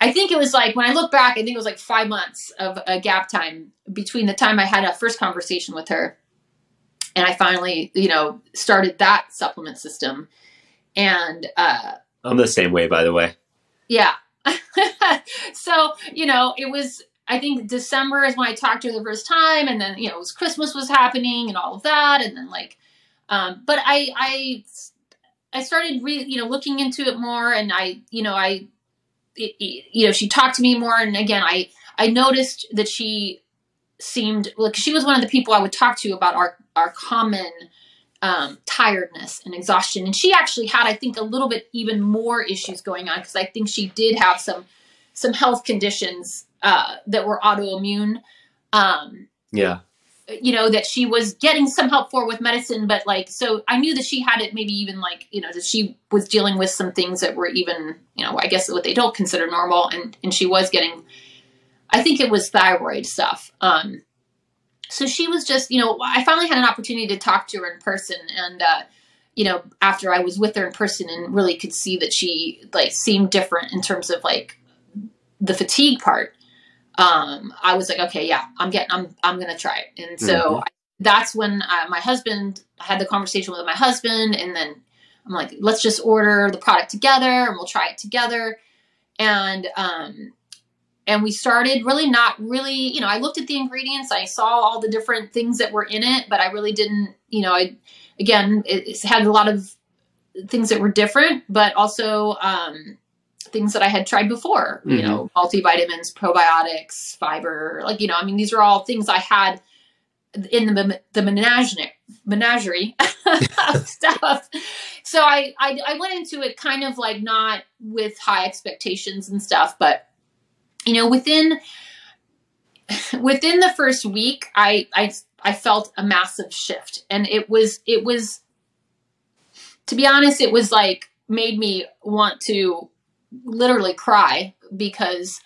I think it was like when I look back, I think it was like five months of a gap time between the time I had a first conversation with her and I finally, you know, started that supplement system. And uh, I'm the same way, by the way. Yeah. so you know, it was. I think December is when I talked to her the first time, and then you know, it was Christmas was happening and all of that, and then like, um, but I I I started re, you know looking into it more, and I you know I it, it, you know she talked to me more, and again I I noticed that she seemed like she was one of the people I would talk to about our our common um, tiredness and exhaustion. And she actually had, I think, a little bit even more issues going on because I think she did have some some health conditions uh, that were autoimmune. Um, yeah. You know that she was getting some help for with medicine, but like so, I knew that she had it. Maybe even like you know that she was dealing with some things that were even you know I guess what they don't consider normal, and and she was getting. I think it was thyroid stuff. Um, so she was just, you know, I finally had an opportunity to talk to her in person, and uh, you know, after I was with her in person and really could see that she like seemed different in terms of like the fatigue part. Um, I was like, okay, yeah, I'm getting, I'm, I'm gonna try it, and so mm-hmm. I, that's when uh, my husband I had the conversation with my husband, and then I'm like, let's just order the product together, and we'll try it together, and um, and we started really not really you know i looked at the ingredients i saw all the different things that were in it but i really didn't you know i again it, it had a lot of things that were different but also um, things that i had tried before mm-hmm. you know multivitamins probiotics fiber like you know i mean these are all things i had in the the menagerie menagerie stuff so I, I i went into it kind of like not with high expectations and stuff but you know, within within the first week, I I I felt a massive shift, and it was it was to be honest, it was like made me want to literally cry because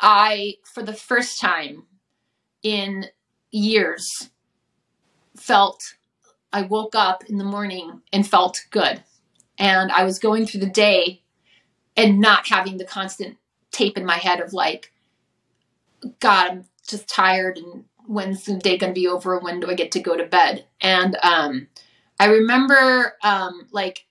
I, for the first time in years, felt I woke up in the morning and felt good. And I was going through the day and not having the constant tape in my head of like, God, I'm just tired and when's the day going to be over? When do I get to go to bed? And um, I remember um, like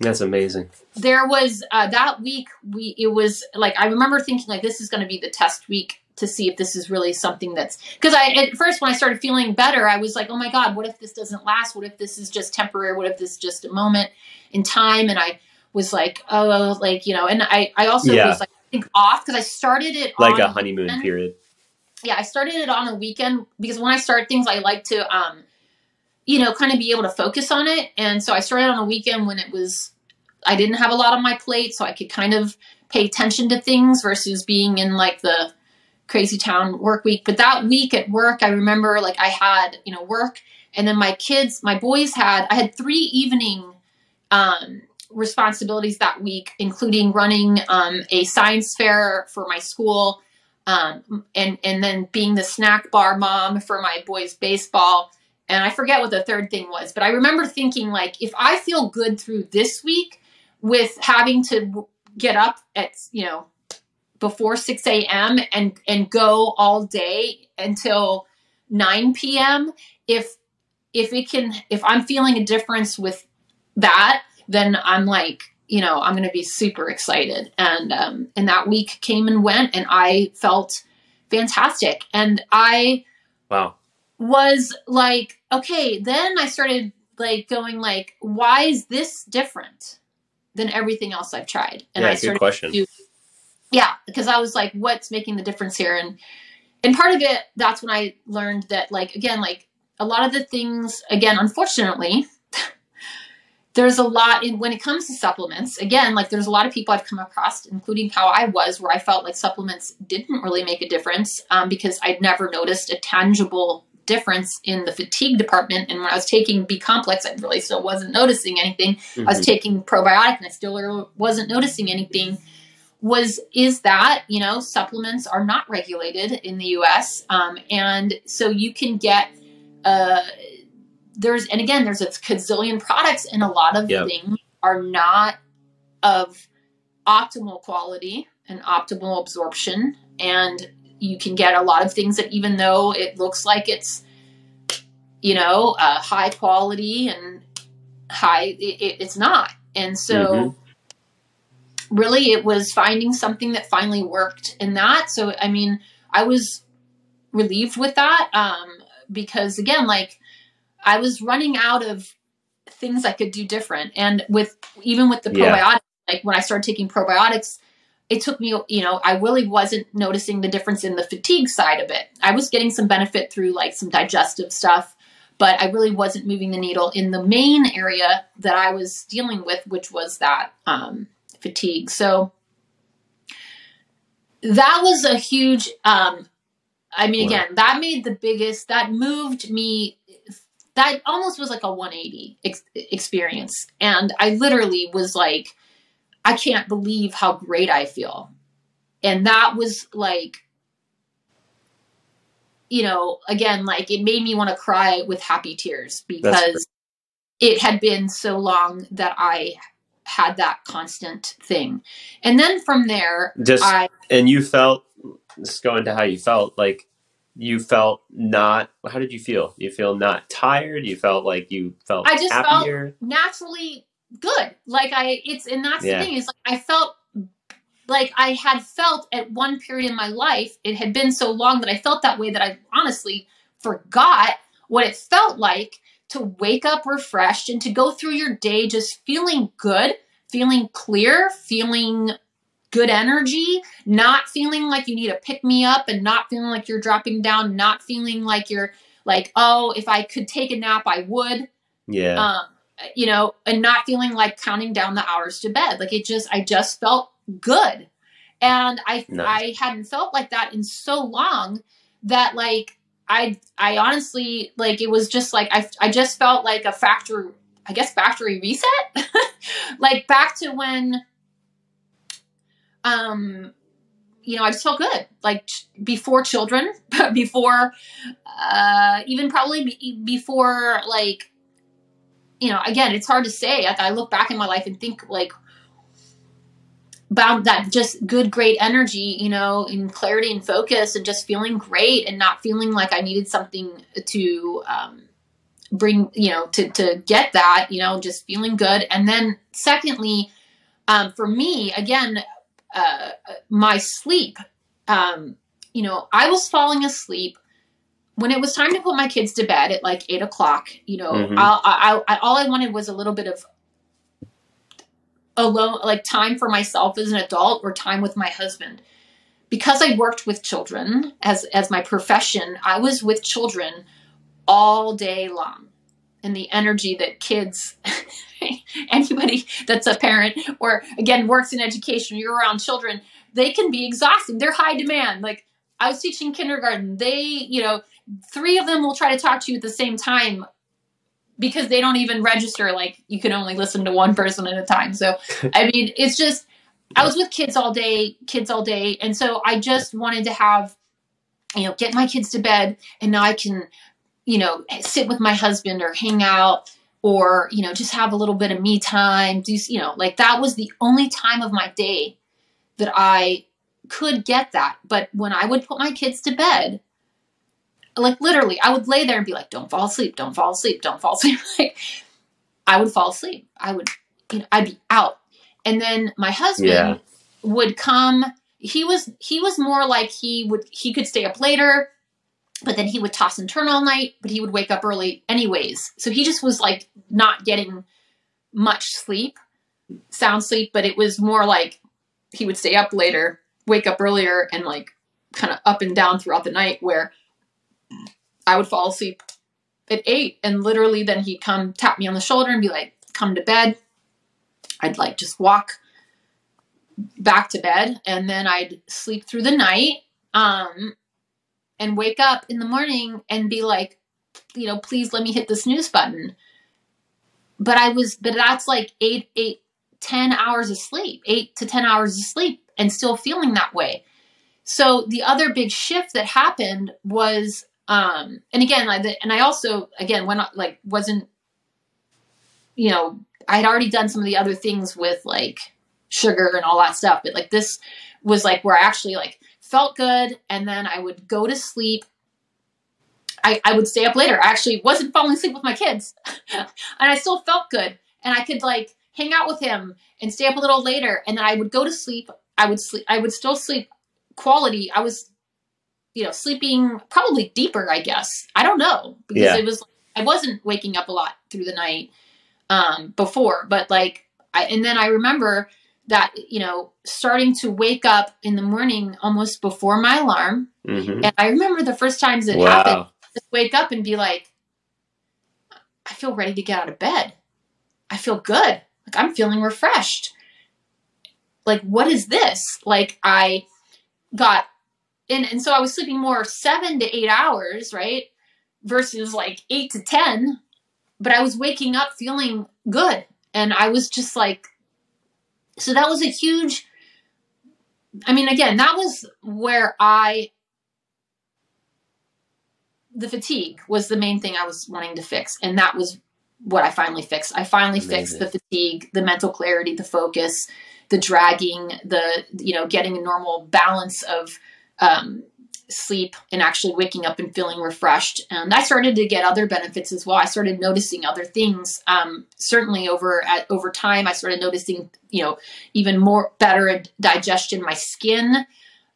that's amazing. There was uh, that week. We it was like I remember thinking like this is going to be the test week to see if this is really something that's because I at first when I started feeling better, I was like, oh my god, what if this doesn't last? What if this is just temporary? What if this is just a moment in time? And I was like, oh, like you know, and I I also yeah. was like think off because I started it like a honeymoon weekend. period. Yeah, I started it on a weekend because when I start things, I like to, um, you know, kind of be able to focus on it. And so I started on a weekend when it was, I didn't have a lot on my plate, so I could kind of pay attention to things versus being in like the crazy town work week. But that week at work, I remember like I had, you know, work and then my kids, my boys had, I had three evening um, responsibilities that week, including running um, a science fair for my school, um, and and then being the snack bar mom for my boys' baseball. And I forget what the third thing was, but I remember thinking like, if I feel good through this week with having to get up at you know before 6 a.m. and and go all day until 9 p.m. If if it can if I'm feeling a difference with that, then I'm like, you know, I'm going to be super excited. And um, and that week came and went, and I felt fantastic. And I wow was like, okay. Then I started like going like, why is this different than everything else I've tried? And yeah, I started good question. Yeah, because I was like, what's making the difference here? And and part of it, that's when I learned that like again, like a lot of the things, again, unfortunately, there's a lot in when it comes to supplements. Again, like there's a lot of people I've come across, including how I was, where I felt like supplements didn't really make a difference um, because I'd never noticed a tangible difference in the fatigue department. And when I was taking B complex, I really still wasn't noticing anything. Mm-hmm. I was mm-hmm. taking probiotic and I still wasn't noticing anything. Was is that you know supplements are not regulated in the U.S. Um, and so you can get uh, there's and again there's a gazillion products and a lot of yep. things are not of optimal quality and optimal absorption and you can get a lot of things that even though it looks like it's you know uh, high quality and high it, it's not and so mm-hmm. really it was finding something that finally worked in that so i mean i was relieved with that um, because again like i was running out of things i could do different and with even with the probiotics yeah. like when i started taking probiotics it took me, you know, I really wasn't noticing the difference in the fatigue side of it. I was getting some benefit through like some digestive stuff, but I really wasn't moving the needle in the main area that I was dealing with, which was that um, fatigue. So that was a huge, um, I mean, again, that made the biggest, that moved me. That almost was like a 180 ex- experience. And I literally was like, I can't believe how great I feel. And that was like, you know, again, like it made me want to cry with happy tears because it had been so long that I had that constant thing. And then from there, just, I. And you felt, just go into how you felt, like you felt not, how did you feel? You feel not tired? You felt like you felt I just happier? felt naturally good. Like I, it's and that's yeah. the thing is like I felt like I had felt at one period in my life. It had been so long that I felt that way that I honestly forgot what it felt like to wake up refreshed and to go through your day just feeling good, feeling clear, feeling good energy, not feeling like you need to pick me up and not feeling like you're dropping down, not feeling like you're like, oh, if I could take a nap, I would. Yeah. Um, you know, and not feeling like counting down the hours to bed. Like it just, I just felt good. And I, nice. I hadn't felt like that in so long that like, I, I honestly, like, it was just like, I, I just felt like a factory, I guess factory reset, like back to when, um, you know, I just felt good. Like before children, before, uh, even probably be, before like you know, again, it's hard to say. I, I look back in my life and think like about that just good, great energy, you know, and clarity and focus and just feeling great and not feeling like I needed something to um, bring, you know, to, to get that, you know, just feeling good. And then secondly, um, for me, again, uh, my sleep, um, you know, I was falling asleep when it was time to put my kids to bed at like eight o'clock, you know, mm-hmm. I, I, I, all I wanted was a little bit of alone, like time for myself as an adult or time with my husband. Because I worked with children as as my profession, I was with children all day long, and the energy that kids, anybody that's a parent or again works in education, you're around children, they can be exhausting. They're high demand. Like I was teaching kindergarten, they, you know, three of them will try to talk to you at the same time because they don't even register like you can only listen to one person at a time. So i mean it's just i was with kids all day kids all day and so i just wanted to have you know get my kids to bed and now i can you know sit with my husband or hang out or you know just have a little bit of me time do you know like that was the only time of my day that i could get that. But when i would put my kids to bed like literally, I would lay there and be like, "Don't fall asleep, don't fall asleep, don't fall asleep." like I would fall asleep. I would, you know, I'd be out, and then my husband yeah. would come. He was he was more like he would he could stay up later, but then he would toss and turn all night. But he would wake up early anyways. So he just was like not getting much sleep, sound sleep. But it was more like he would stay up later wake up earlier and like kind of up and down throughout the night where I would fall asleep at eight and literally then he'd come tap me on the shoulder and be like, come to bed. I'd like just walk back to bed and then I'd sleep through the night um, and wake up in the morning and be like, you know, please let me hit the snooze button. But I was, but that's like eight, eight, ten hours of sleep, eight to 10 hours of sleep and still feeling that way. So the other big shift that happened was, um, and again, I, and I also, again, when I, like wasn't, you know, I had already done some of the other things with like sugar and all that stuff, but like this was like where I actually like felt good, and then I would go to sleep. I, I would stay up later. I actually wasn't falling asleep with my kids, and I still felt good, and I could like hang out with him and stay up a little later, and then I would go to sleep. I would sleep. I would still sleep quality. I was, you know, sleeping probably deeper. I guess I don't know because yeah. it was. I wasn't waking up a lot through the night um, before, but like, I, and then I remember that you know starting to wake up in the morning almost before my alarm mm-hmm. and i remember the first times it wow. happened just wake up and be like i feel ready to get out of bed i feel good like i'm feeling refreshed like what is this like i got and and so i was sleeping more seven to eight hours right versus like eight to ten but i was waking up feeling good and i was just like so that was a huge I mean again, that was where I the fatigue was the main thing I was wanting to fix and that was what I finally fixed. I finally Amazing. fixed the fatigue, the mental clarity, the focus, the dragging, the you know, getting a normal balance of um, sleep and actually waking up and feeling refreshed. And I started to get other benefits as well. I started noticing other things. Um, certainly over at over time, I started noticing, you know, even more better digestion. My skin,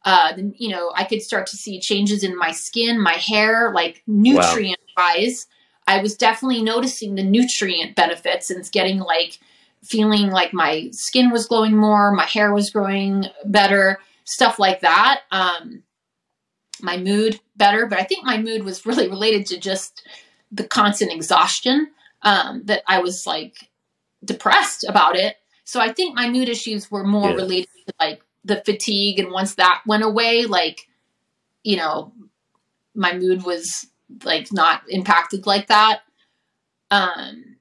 uh, you know, I could start to see changes in my skin, my hair, like nutrient wise. Wow. I was definitely noticing the nutrient benefits and it's getting like feeling like my skin was glowing more, my hair was growing better, stuff like that. Um, my mood better, but I think my mood was really related to just the constant exhaustion um, that I was like depressed about it. So I think my mood issues were more yeah. related to like the fatigue, and once that went away, like you know, my mood was like not impacted like that. Um,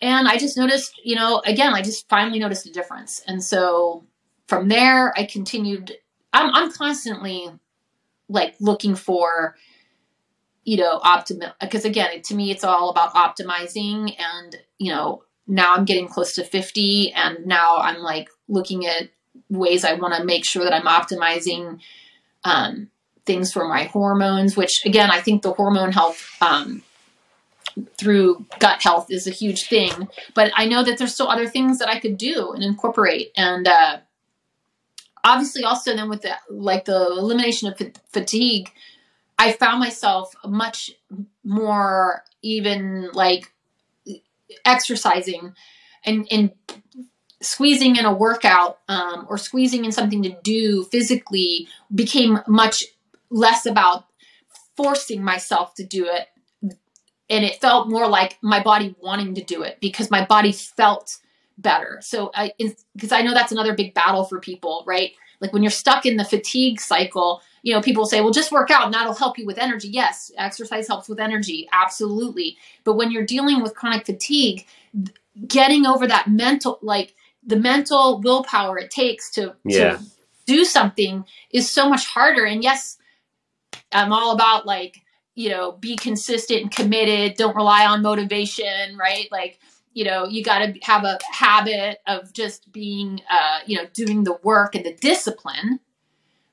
and I just noticed, you know, again, I just finally noticed a difference, and so from there, I continued. I'm, I'm constantly like looking for you know optimal because again to me it's all about optimizing and you know now i'm getting close to 50 and now i'm like looking at ways i want to make sure that i'm optimizing um, things for my hormones which again i think the hormone health um, through gut health is a huge thing but i know that there's still other things that i could do and incorporate and uh, obviously also then with the like the elimination of fatigue i found myself much more even like exercising and and squeezing in a workout um, or squeezing in something to do physically became much less about forcing myself to do it. And it felt more like my body wanting to do it because my body felt better. So I, because I know that's another big battle for people, right? Like when you're stuck in the fatigue cycle, you know, people say, well, just work out and that'll help you with energy. Yes, exercise helps with energy. Absolutely. But when you're dealing with chronic fatigue, getting over that mental, like the mental willpower it takes to, yeah. to do something is so much harder. And yes, I'm all about like, you know, be consistent and committed. Don't rely on motivation, right? Like, you know you got to have a habit of just being uh, you know doing the work and the discipline.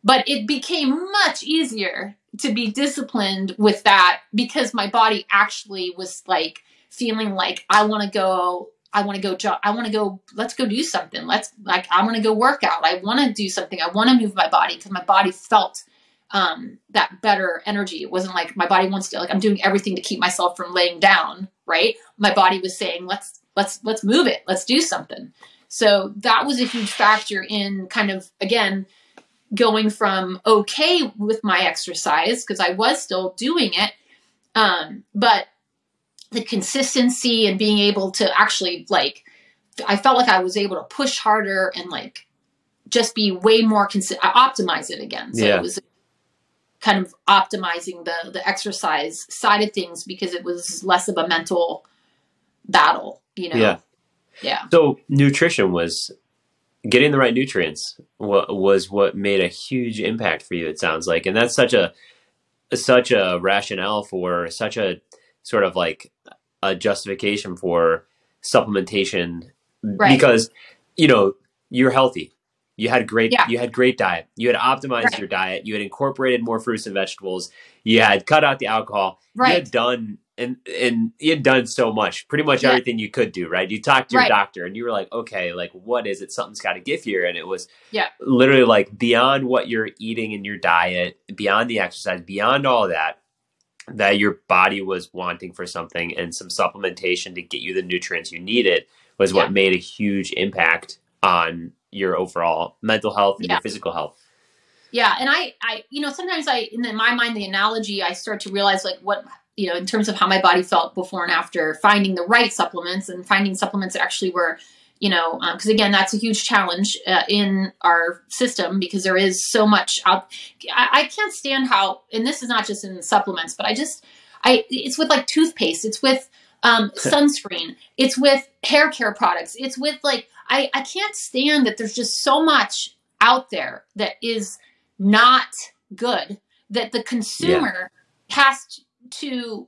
But it became much easier to be disciplined with that because my body actually was like feeling like i want to go i want to go i want to go let's go do something. Let's like i want to go work out. I want to do something. I want to move my body because my body felt um, that better energy. It wasn't like my body wants to like I'm doing everything to keep myself from laying down, right? My body was saying, let's let's let's move it. Let's do something. So that was a huge factor in kind of again going from okay with my exercise because I was still doing it, um, but the consistency and being able to actually like, I felt like I was able to push harder and like just be way more consistent. I optimize it again. So Yeah. it was kind of optimizing the the exercise side of things because it was less of a mental battle, you know. Yeah. Yeah. So nutrition was getting the right nutrients wa- was what made a huge impact for you. It sounds like, and that's such a such a rationale for such a sort of like a justification for supplementation Right. because you know you're healthy. You had great Yeah. you had great diet. You had optimized Right. your diet. You had incorporated more fruits and vegetables. You had cut out the alcohol. You had done and and you had done so much, pretty much Yeah. everything you could do, right? You talked to your Right. doctor and you were like, okay, like what is it? Something's got to give here, and it was Yeah. literally like beyond what you're eating in your diet, beyond the exercise, beyond all that, that your body was wanting for something, and some supplementation to get you the nutrients you needed was what made a huge impact on your overall mental health and Yeah. your physical health. Yeah, and I, I, you know, sometimes I, in my mind, the analogy, I start to realize like what, you know, in terms of how my body felt before and after finding the right supplements and finding supplements that actually were, you know, because again, that's a huge challenge uh, in our system because there is so much out. I, I can't stand how, and this is not just in supplements, but I just, I, it's with like toothpaste, it's with um, sunscreen, it's with hair care products, it's with like, I, I can't stand that there's just so much out there that is not good that the consumer has to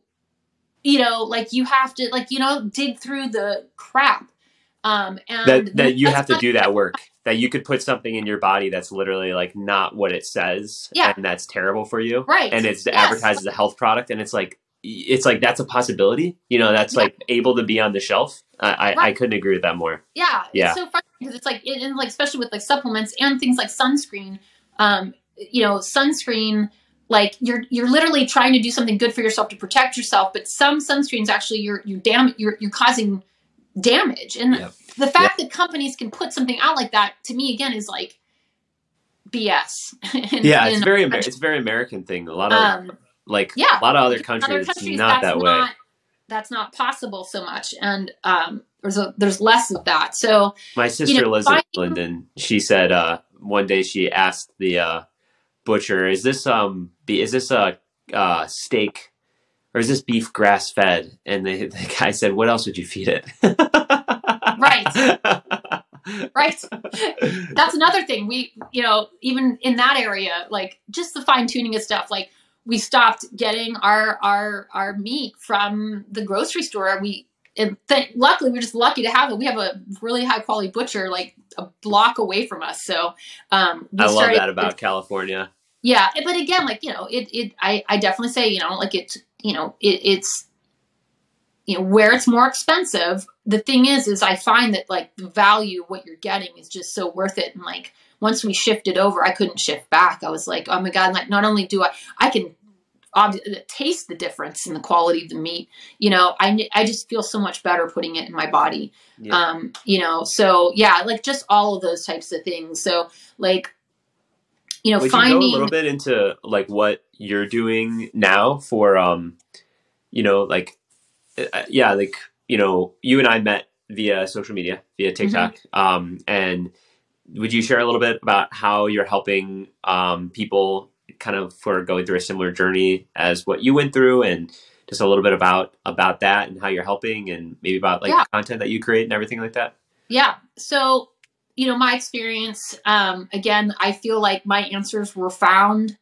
you know like you have to like you know dig through the crap um and That that you have to do that work. That you could put something in your body that's literally like not what it says, Yeah. and that's terrible for you. right and it's Yes. advertised as a health product and it's like it's like that's a possibility you know that's Yeah. like able to be on the shelf i I, I couldn't agree with that more. Yeah Yeah. it's so funny because it's like and like especially with like supplements and things like sunscreen um you know sunscreen like you're you're literally trying to do something good for yourself to protect yourself but some sunscreens actually you're you dam you're you're causing damage. And Yep. the fact that companies can put something out like that to me again is like bs in- yeah it's very Amer- it's a very american thing. A lot of um like yeah a lot of other countries, other countries not that way. not that's not possible so much. And um there's a there's less of that. So my sister know, lives in finding- england and she said uh one day she asked the uh butcher is this um be is this a uh steak or is this beef grass fed? And the, the guy said what else would you feed it? Right. right. That's another thing. We you know even in that area like just the fine tuning of stuff like we stopped getting our our our meat from the grocery store. We and th- luckily we're just lucky to have it. We have a really high quality butcher like a block away from us. So um i love started- that about california. Yeah but again like you know it it i i definitely say you know like it's you know it, it's you know where it's more expensive. The thing is is i find that like the value of what you're getting is just so worth it. And like once we shifted over i couldn't shift back. I was like oh my god like not only do i i can ob- taste the difference in the quality of the meat you know i i just feel so much better putting it in my body. Yeah. um you know so yeah like just all of those types of things. So like you know Would finding you go a little bit into like what you're doing now for um, you know, like uh, yeah, like you know, you and I met via social media, via TikTok, um, and would you share a little bit about how you're helping um, people kind of for going through a similar journey as what you went through, and just a little bit about about that and how you're helping, and maybe about like Yeah. the content that you create and everything like that. Yeah. So, you know, my experience, um, again, I feel like my answers were found,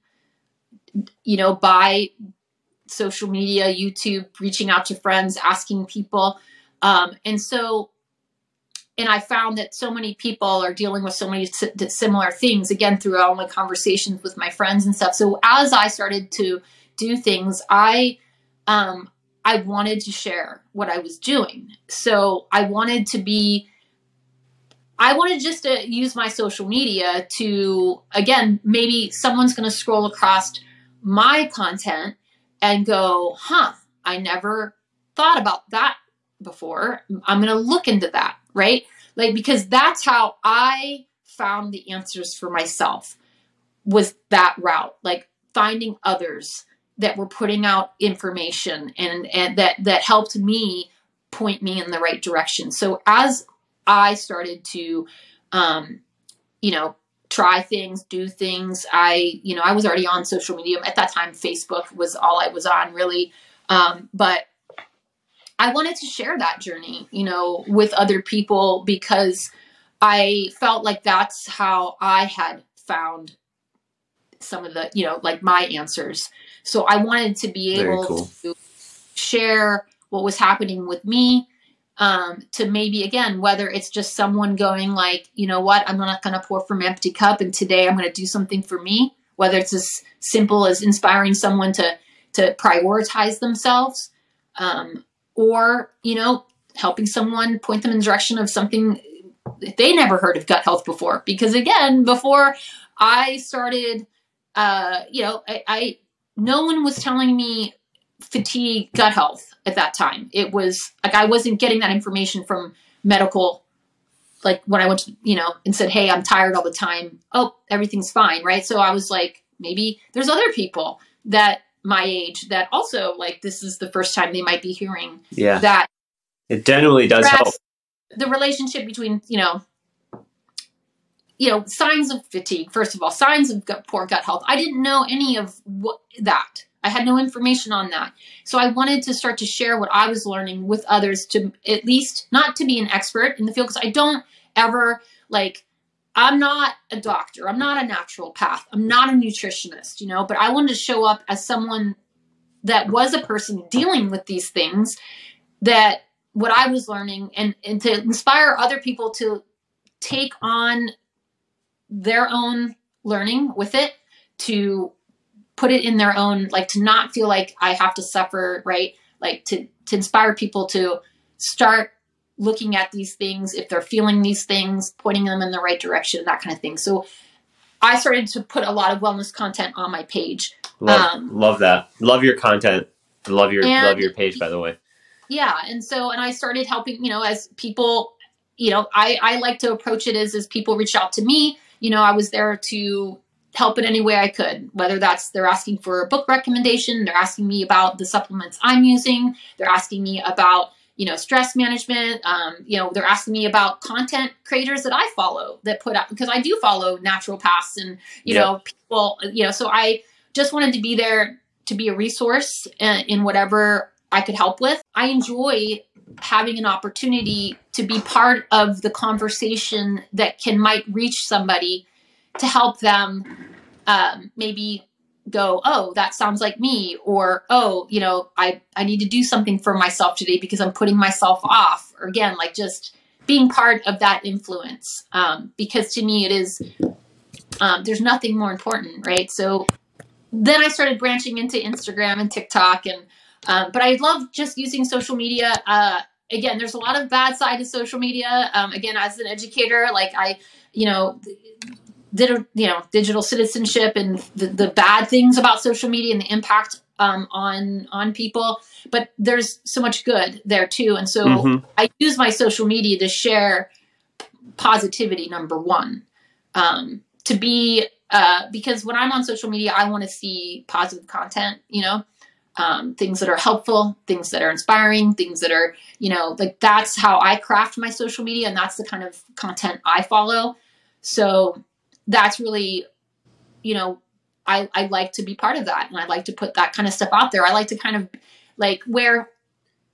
you know, by social media, YouTube, reaching out to friends, asking people. Um, and so, and I found that so many people are dealing with so many similar things, again, through all my conversations with my friends and stuff. So as I started to do things, I, um, I wanted to share what I was doing. So I wanted to be I wanted just to use my social media to, again, maybe someone's going to scroll across my content and go, huh, I never thought about that before. I'm going to look into that, right? Like, because that's how I found the answers for myself. was that route, like finding others that were putting out information and, and that that helped me point me in the right direction. So as I started to, um, you know, try things, do things, I, you know, I was already on social media at that time. Facebook was all I was on, really. Um, but I wanted to share that journey, you know, with other people because I felt like that's how I had found some of the, you know, like my answers. So I wanted to be able cool. to share what was happening with me um, to maybe again whether it's just someone going like you know what i'm not going to pour from empty cup and today i'm going to do something for me whether it's as simple as inspiring someone to to prioritize themselves um, or you know helping someone point them in the direction of something they never heard of gut health before. Because again before i started uh, you know I, I no one was telling me fatigue gut health at that time. It was like i wasn't getting that information from medical like when i went to you know and said hey i'm tired all the time. Oh everything's fine right? So i was like maybe there's other people that my age that also like this is the first time they might be hearing yeah. that it generally does help. the relationship between you know you know signs of fatigue. First of all signs of gut, poor gut health. I didn't know any of what that. I had no information on that. So i wanted to start to share what i was learning with others to at least not to be an expert in the field because i don't ever like I'm not a doctor. I'm not a naturopath. I'm not a nutritionist, you know, but I wanted to show up as someone that was a person dealing with these things that what I was learning and, and to inspire other people to take on their own learning with it, to put it in their own, like to not feel like I have to suffer, right? Like to, to inspire people to start looking at these things, if they're feeling these things, pointing them in the right direction, that kind of thing. So I started to put a lot of wellness content on my page. Love, um, love that. Love your content. Love your and, love your page, by the way. Yeah, and so and I started helping. You know, as people, you know, I I like to approach it as as people reach out to me. You know, I was there to help in any way I could, whether that's they're asking for a book recommendation, they're asking me about the supplements I'm using, they're asking me about you know stress management um, you know they're asking me about content creators that i follow that put out because i do follow naturopaths and you know people you know so i just wanted to be there to be a resource in, uh, in whatever i could help with. I enjoy having an opportunity to be part of the conversation that can might reach somebody to help them um, maybe go, oh, that sounds like me, or oh, you know, I I need to do something for myself today because I'm putting myself off, or again, like just being part of that influence. Um, because to me, it is um, there's nothing more important, right? So then I started branching into Instagram and TikTok, and um, but I love just using social media. Uh, again, there's a lot of bad side to social media. Um, again, as an educator, like I, you know, did you know digital citizenship and the, the bad things about social media and the impact um, on on people. But there's so much good there too. And so mm-hmm. i use my social media to share positivity number one. Um, to be uh, because when i'm on social media i want to see positive content you know? Um, things that are helpful things that are inspiring things that are you know like that's how i craft my social media and that's the kind of content i follow. So that's really, you know, I, I like to be part of that and I like to put that kind of stuff out there. I like to kind of like where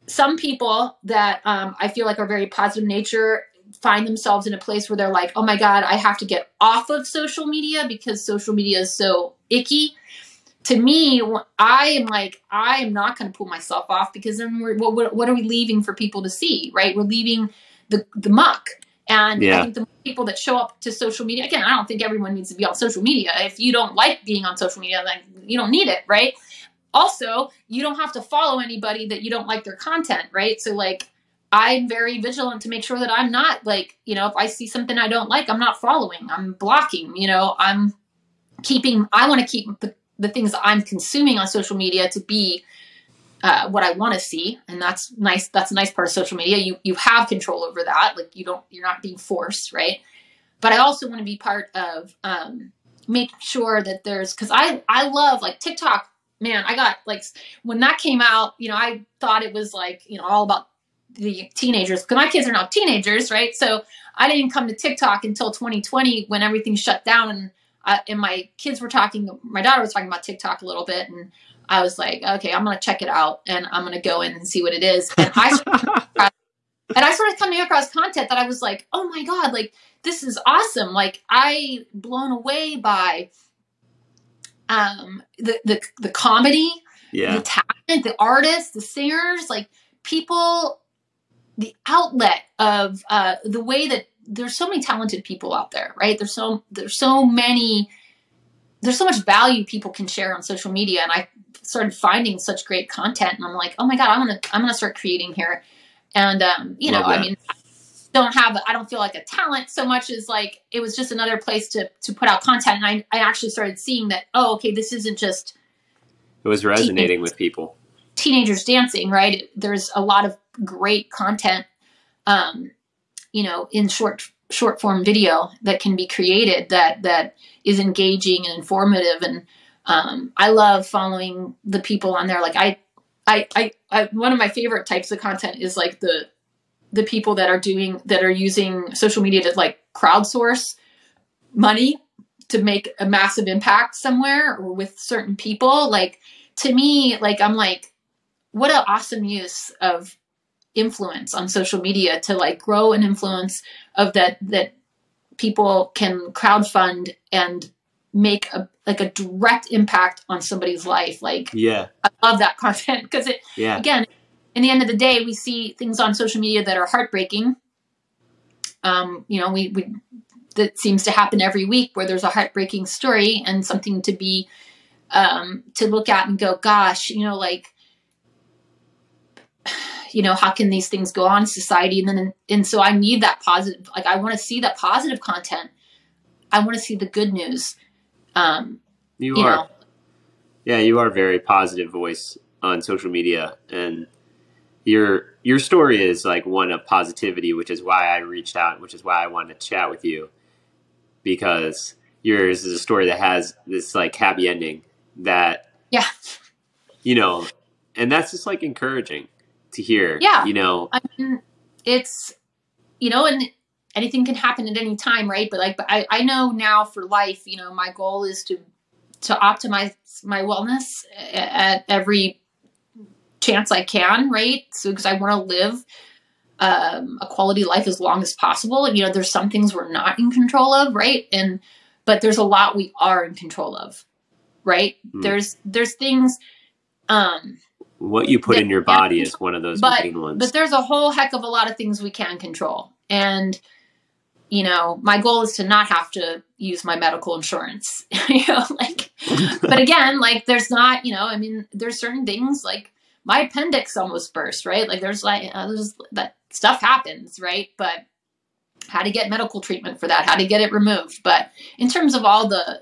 some people that um, I feel like are very positive nature find themselves in a place where they're like, oh my God, I have to get off of social media because social media is so icky. To me, I am like, I am not going to pull myself off because then we're, what, what are we leaving for people to see, right? We're leaving the, the muck. And yeah. I think the people that show up to social media, again, I don't think everyone needs to be on social media. If you don't like being on social media, then you don't need it, right? Also, you don't have to follow anybody that you don't like their content, right? So, like, I'm very vigilant to make sure that I'm not like, you know, if I see something I don't like, I'm not following, I'm blocking, you know, I'm keeping, I want to keep the, the things that I'm consuming on social media to be uh, what I want to see, and that's nice. That's a nice part of social media. You you have control over that. Like you don't, you're not being forced, right? But I also want to be part of um, make sure that there's because I I love like TikTok. Man, I got like when that came out, you know, I thought it was like you know all about the teenagers because my kids are now teenagers, right? So I didn't come to TikTok until 2020 when everything shut down and I, and my kids were talking. My daughter was talking about TikTok a little bit, and I was like, okay, I'm gonna check it out and I'm gonna go in and see what it is. And I and I started coming across content that I was like, oh my god, like this is awesome. Like I blown away by um the the the comedy, Yeah. the talent, the artists, the singers, like people the outlet of uh the way that there's so many talented people out there, right? There's so there's so many there's so much value people can share on social media and I started finding such great content and I'm like, "Oh my god, I'm going to I'm going to start creating here." And um, you know, Love I that. mean, don't have I don't feel like a talent so much as like it was just another place to to put out content and I I actually started seeing that, "Oh, okay, this isn't just It was resonating with people. teenagers dancing, right? There's a lot of great content, um, you know, in short short form video that can be created that that is engaging and informative. And um, I love following the people on there. Like I, I, I, I, one of my favorite types of content is like the the people that are doing that are using social media to like crowdsource money to make a massive impact somewhere or with certain people like to me like i'm like what an awesome use of influence on social media to like grow an influence of that that people can crowdfund and make a like a direct impact on somebody's life. Like Yeah. i love that content because it Yeah. again in the end of the day we see things on social media that are heartbreaking. Um you know we we that seems to happen every week where there's a heartbreaking story and something to be um to look at and go gosh you know like you know how can these things go on in society? And then and so i need that positive like i want to see that positive content. I want to see the good news um You, you are. know Yeah, you are a very positive voice on social media and your your story is like one of positivity, which is why I reached out, which is why I wanted to chat with you. Because yours is a story that has this like happy ending that yeah you know, and that's just like encouraging to hear. Yeah. You know, I mean, it's you know, and anything can happen at any time, right? But like, but I I know now for life, you know, my goal is to to optimize my wellness at every chance I can, right? So because I want to live um, a quality life as long as possible, and you know, there's some things we're not in control of, right? And but there's a lot we are in control of, right? Hmm. There's there's things. Um, what you put Yeah, in your yeah. body is one of those But- ones. but there's a whole heck of a lot of things we can control. And, you know, my goal is to not have to use my medical insurance. you know, like, but again, like, there's not, you know, I mean, there's certain things like my appendix almost burst, right? Like, there's like, uh, there's that stuff happens, right? But how to get medical treatment for that, how to get it removed. But in terms of all the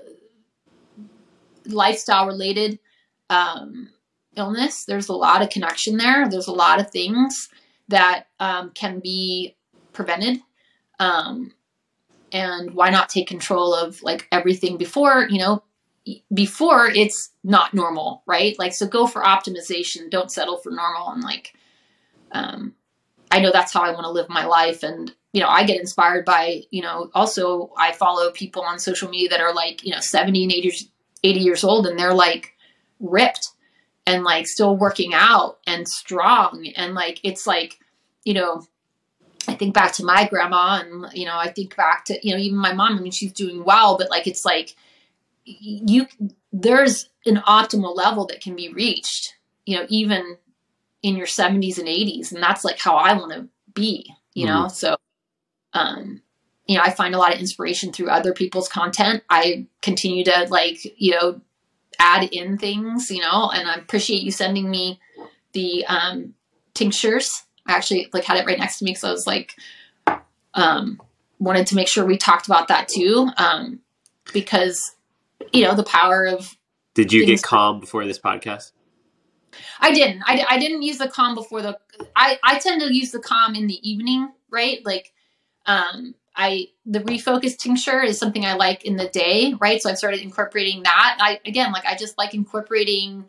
lifestyle related, um, illness. There's a lot of connection there. There's a lot of things that um, can be prevented. Um, and why not take control of like everything before, you know, before it's not normal, right? Like, so go for optimization. Don't settle for normal. And like, um, I know that's how I want to live my life. And, you know, I get inspired by, you know, also I follow people on social media that are like, you know, 70 and 80 years, 80 years old and they're like ripped and like still working out and strong and like it's like you know i think back to my grandma and you know i think back to you know even my mom i mean she's doing well but like it's like you there's an optimal level that can be reached you know even in your 70s and 80s and that's like how i want to be you know? So um you know i find a lot of inspiration through other people's content. I continue to like you know add in things, you know, and I appreciate you sending me the um, tinctures. I actually like had it right next to me because I was like, um, wanted to make sure we talked about that too, um, because you know the power of. Did you get calm before this podcast? I didn't. I, I didn't use the calm before the. I I tend to use the calm in the evening, right? Like, um, I the refocus tincture is something I like in the day, right? So I've started incorporating that. I again, like I just like incorporating,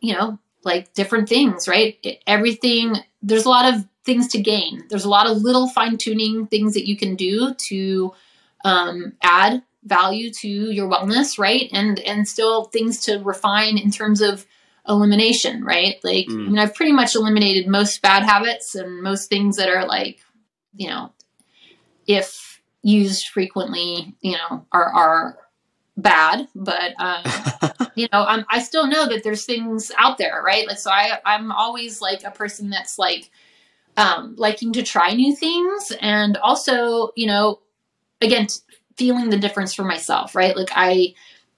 you know, like different things, right? It, everything. There's a lot of things to gain. There's a lot of little fine tuning things that you can do to um, add value to your wellness, right? And and still things to refine in terms of elimination, right? Like mm. I mean, I've pretty much eliminated most bad habits and most things that are like, you know, if used frequently, you know, are are bad. But um, you know, I'm, I still know that there's things out there, right? Like, so I I'm always like a person that's like um, liking to try new things, and also, you know, again, feeling the difference for myself, right? Like, I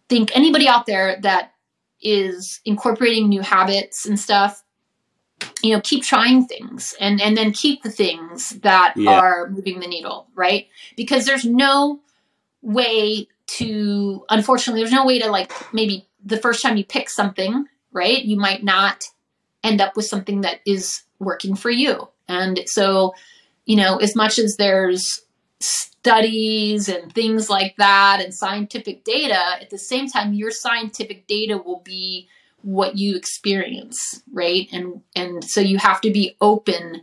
think anybody out there that is incorporating new habits and stuff you know keep trying things and and then keep the things that yeah. are moving the needle right because there's no way to unfortunately there's no way to like maybe the first time you pick something right you might not end up with something that is working for you. And so you know as much as there's studies and things like that and scientific data at the same time your scientific data will be what you experience right? And and so you have to be open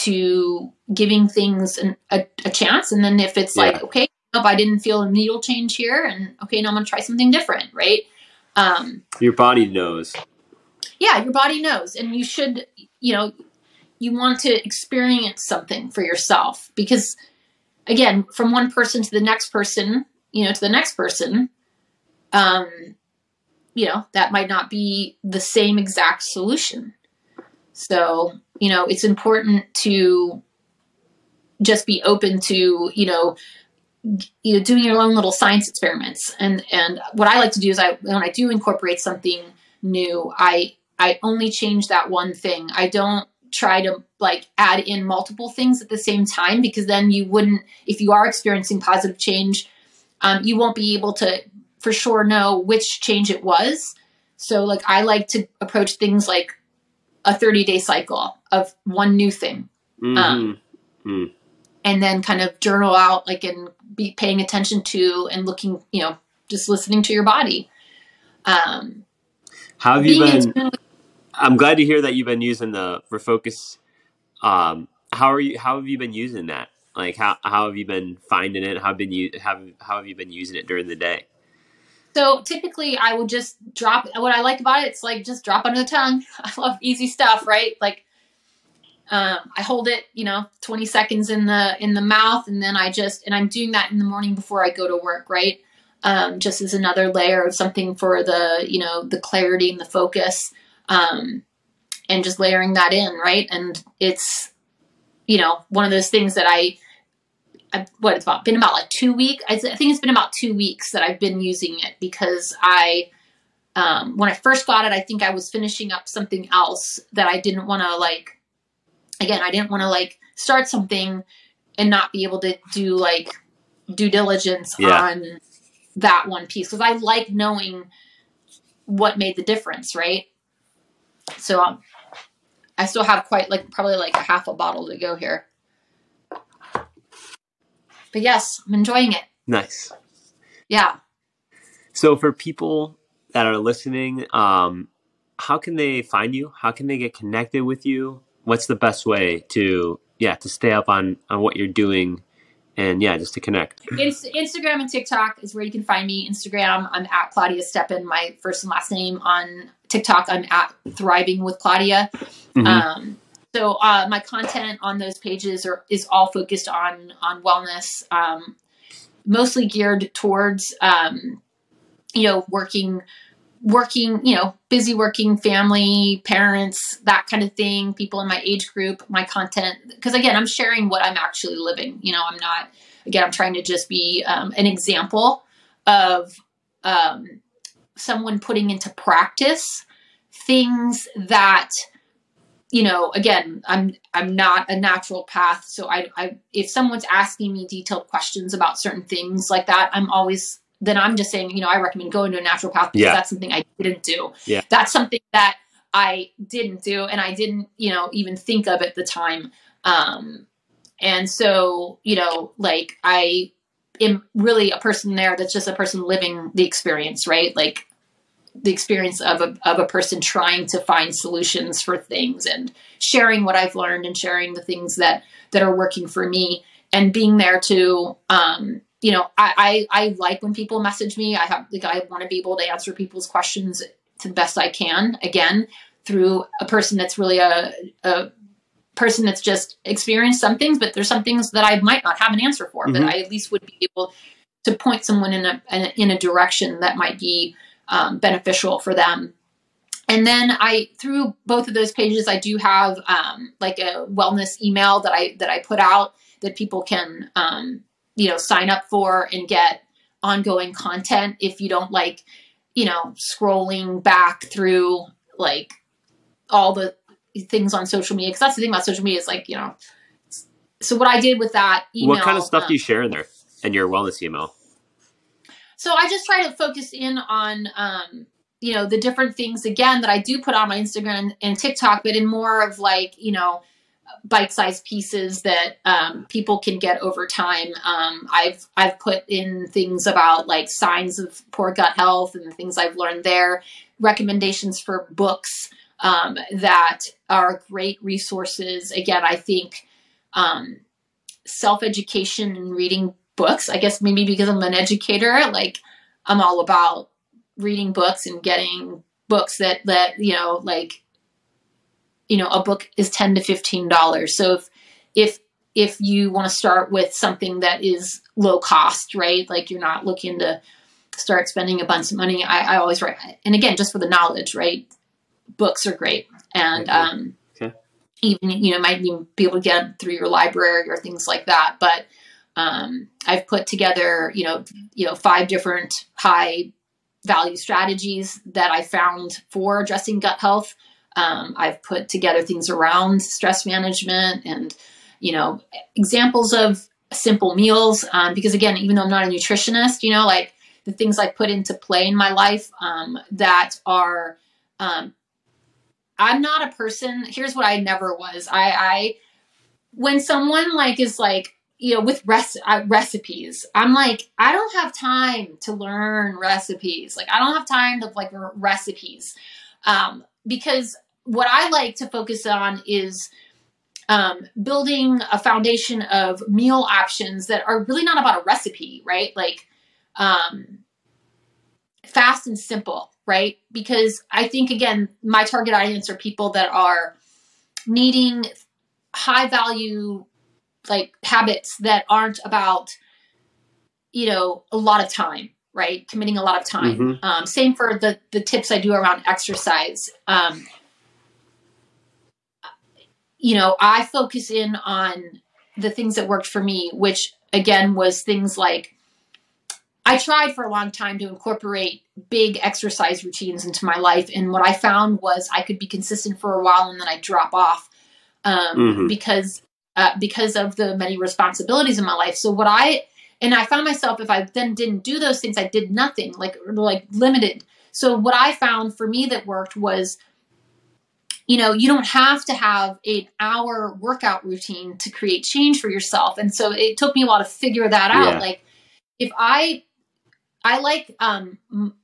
to giving things an, a, a, chance. And then if it's yeah. like okay if i didn't feel a needle change here and okay now i'm gonna try something different right um your body knows yeah your body knows and you should you know you want to experience something for yourself because again from one person to the next person you know to the next person um you know, that might not be the same exact solution. So, you know, it's important to just be open to, you know, you know, doing your own little science experiments. And and what I like to do is I when I do incorporate something new, I I only change that one thing. I don't try to like add in multiple things at the same time because then you wouldn't if you are experiencing positive change um, you won't be able to for sure know which change it was. So like I like to approach things like a 30 day cycle of one new thing. Mm-hmm. Um, mm. And then kind of journal out like and be paying attention to and looking, you know, just listening to your body. Um, How have you been? Into, I'm glad to hear that you've been using the refocus. Um, how are you? How have you been using that? Like how how have you been finding it? How have been you have how have you been using it during the day? So typically I would just drop what I like about it, it's like just drop under the tongue. I love easy stuff, right? Like um, I hold it, you know, 20 seconds in the in the mouth and then I just and I'm doing that in the morning before I go to work, right? Um, just as another layer of something for the, you know, the clarity and the focus. Um, and just layering that in, right? And it's, you know, one of those things that I what it's about been about like two weeks. I think it's been about two weeks that I've been using it because I, um, when I first got it, I think I was finishing up something else that I didn't want to like. Again, I didn't want to like start something and not be able to do like due diligence yeah. on that one piece because I like knowing what made the difference, right? So um, I still have quite like probably like a half a bottle to go here but yes, I'm enjoying it. Nice. Yeah. So for people that are listening, um, how can they find you? How can they get connected with you? What's the best way to yeah to stay up on on what you're doing and yeah just to connect? Instagram and tiktok is where you can find me. Instagram i'm at claudia Stepan my first and last name. On tiktok i'm at thriving with claudia. Mm-hmm. um, so uh, my content on those pages are, is all focused on on wellness, um, mostly geared towards um, you know working working you know busy working family parents that kind of thing people in my age group my content. Because again i'm sharing what i'm actually living you know i'm not again i'm trying to just be um, an example of um, someone putting into practice things that you know, again, I'm I'm not a naturopath, so I, I if someone's asking me detailed questions about certain things like that, I'm always then I'm just saying, you know, I recommend going to a naturopath because yeah. that's something I didn't do. Yeah. That's something that I didn't do and I didn't, you know, even think of at the time. Um, and so, you know, like I am really a person there that's just a person living the experience, right? Like the experience of a, of a person trying to find solutions for things and sharing what I've learned and sharing the things that, that are working for me and being there to, um, you know, I, I, I like when people message me. I have like I want to be able to answer people's questions to the best I can. Again, through a person that's really a, a person that's just experienced some things, but there's some things that I might not have an answer for, mm-hmm. but I at least would be able to point someone in a in a direction that might be um, beneficial for them. And then I through both of those pages, I do have um, like a wellness email that I that I put out that people can um, you know sign up for and get ongoing content if you don't like you know scrolling back through like all the things on social media. Because that's the thing about social media is like you know so what i did with that email what kind of stuff um, do you share in there in your wellness email? So i just try to focus in on um you know the different things again that i do put on my instagram and tiktok but in more of like you know bite-sized pieces that um, people can get over time. Um, I've I've put in things about like signs of poor gut health and the things I've learned there. Recommendations for books um, that are great resources. Again, I think um, self education and reading books. I guess maybe because I'm an educator, like I'm all about reading books and getting books that that you know like you know a book is 10 to 15 dollars. So if if if you want to start with something that is low cost right? Like you're not looking to start spending a bunch of money i, I always write and again just for the knowledge right? Books are great. And okay. um okay. even you know might even be able to get through your library or things like that but um, I've put together, you know, you know, five different high value strategies that I found for addressing gut health um, I've put together things around stress management and, you know, examples of simple meals. Um, because again, even though I'm not a nutritionist, you know, like the things I put into play in my life um, that are, um, I'm not a person. Here's what I never was. I, I when someone like is like you know with res- uh, recipes i'm like i don't have time to learn recipes like i don't have time to like recipes um, because what I like to focus on is um, building a foundation of meal options that are really not about a recipe, right? Like um, fast and simple, right? Because I think, again, my target audience are people that are needing high value like habits that aren't about you know a lot of time right committing a lot of time mm-hmm. um, same for the the tips i do around exercise um, you know, I focus in on the things that worked for me, which again was things like I tried for a long time to incorporate big exercise routines into my life. And what I found was I could be consistent for a while and then I drop off um, mm-hmm. because uh, because of the many responsibilities in my life. So what I and I found myself if I then didn't do those things, I did nothing, like like limited. So what I found for me that worked was you know, you don't have to have an hour workout routine to create change for yourself. And so it took me a while to figure that out. Yeah. Like if I I like um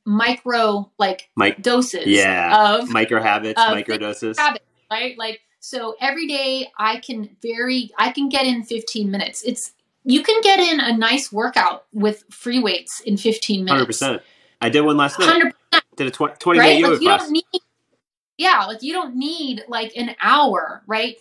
micro like Mic- doses yeah. of micro habits, of micro doses. Habits, right? Like so every day I can vary I can get in 15 minutes. It's you can get in a nice workout with free weights in 15 minutes. 100%. I did one last night. 100%. Did a 20, 20 right? minute yoga like, you class. Don't need, yeah, like you don't need like an hour, right?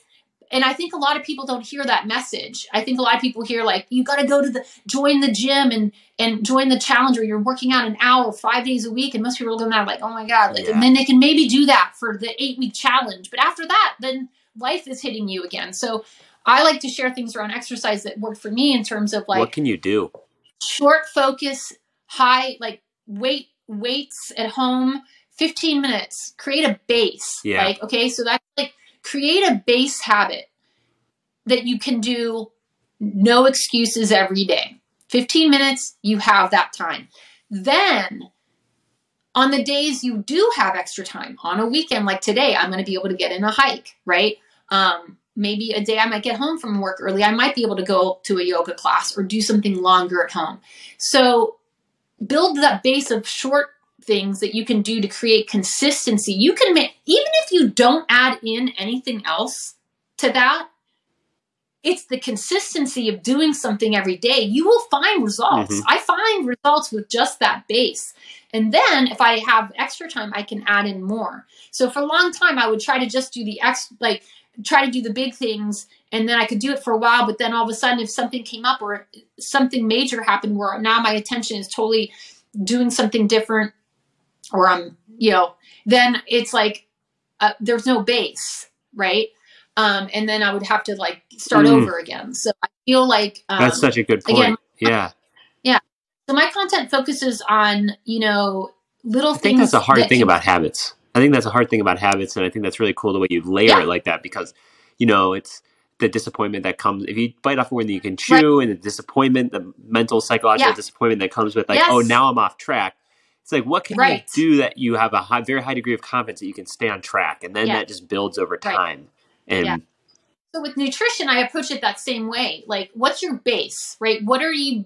And I think a lot of people don't hear that message. I think a lot of people hear like you got to go to the join the gym and and join the challenge or you're working out an hour 5 days a week and most people are looking at like, "Oh my god." Like, yeah. And then they can maybe do that for the 8 week challenge. But after that, then life is hitting you again. So I like to share things around exercise that work for me in terms of like What can you do? Short focus, high like weight weights at home 15 minutes, create a base. Yeah. Like, okay, so that's like create a base habit that you can do no excuses every day. 15 minutes, you have that time. Then on the days you do have extra time, on a weekend like today, I'm going to be able to get in a hike, right? Um, maybe a day I might get home from work early, I might be able to go to a yoga class or do something longer at home. So build that base of short things that you can do to create consistency. You can make, even if you don't add in anything else to that, it's the consistency of doing something every day. You will find results. Mm-hmm. I find results with just that base. And then if I have extra time, I can add in more. So for a long time, I would try to just do the ex, like try to do the big things and then I could do it for a while. But then all of a sudden, if something came up or something major happened where now my attention is totally doing something different or I'm, you know, then it's like uh, there's no base, right? Um, and then I would have to like start mm. over again. So I feel like um, that's such a good point. Again, yeah, yeah. So my content focuses on you know little I things. I think that's a hard that thing can, about habits. I think that's a hard thing about habits, and I think that's really cool the way you layer yeah. it like that because you know it's the disappointment that comes if you bite off more than you can chew, right. and the disappointment, the mental psychological disappointment that comes with like, yes. oh, now I'm off track. It's like what can right. you do that you have a high, very high degree of confidence that you can stay on track, and then that just builds over time. Right. And yeah. so with nutrition, I approach it that same way. Like, what's your base, right? What are you?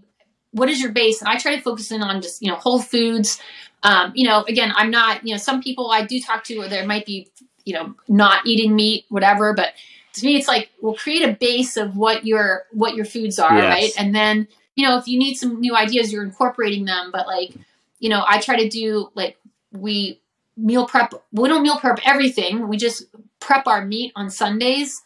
What is your base? And I try to focus in on just you know whole foods. Um, you know, again, I'm not. You know, some people I do talk to, or there might be you know not eating meat, whatever, but to me, it's like we'll create a base of what your what your foods are, yes. right? And then you know if you need some new ideas, you're incorporating them. But like you know, I try to do like we meal prep. We don't meal prep everything. We just prep our meat on Sundays.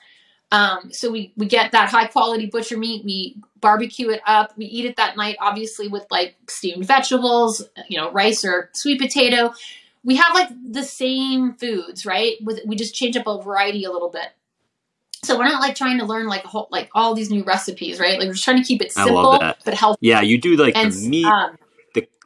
Um, so we we get that high quality butcher meat. We barbecue it up. We eat it that night, obviously with like steamed vegetables, you know, rice or sweet potato. We have like the same foods, right? With we just change up a variety a little bit. So we're not like trying to learn like whole, like all these new recipes, right? Like we're just trying to keep it simple but healthy. Yeah, you do like and, the meat, um,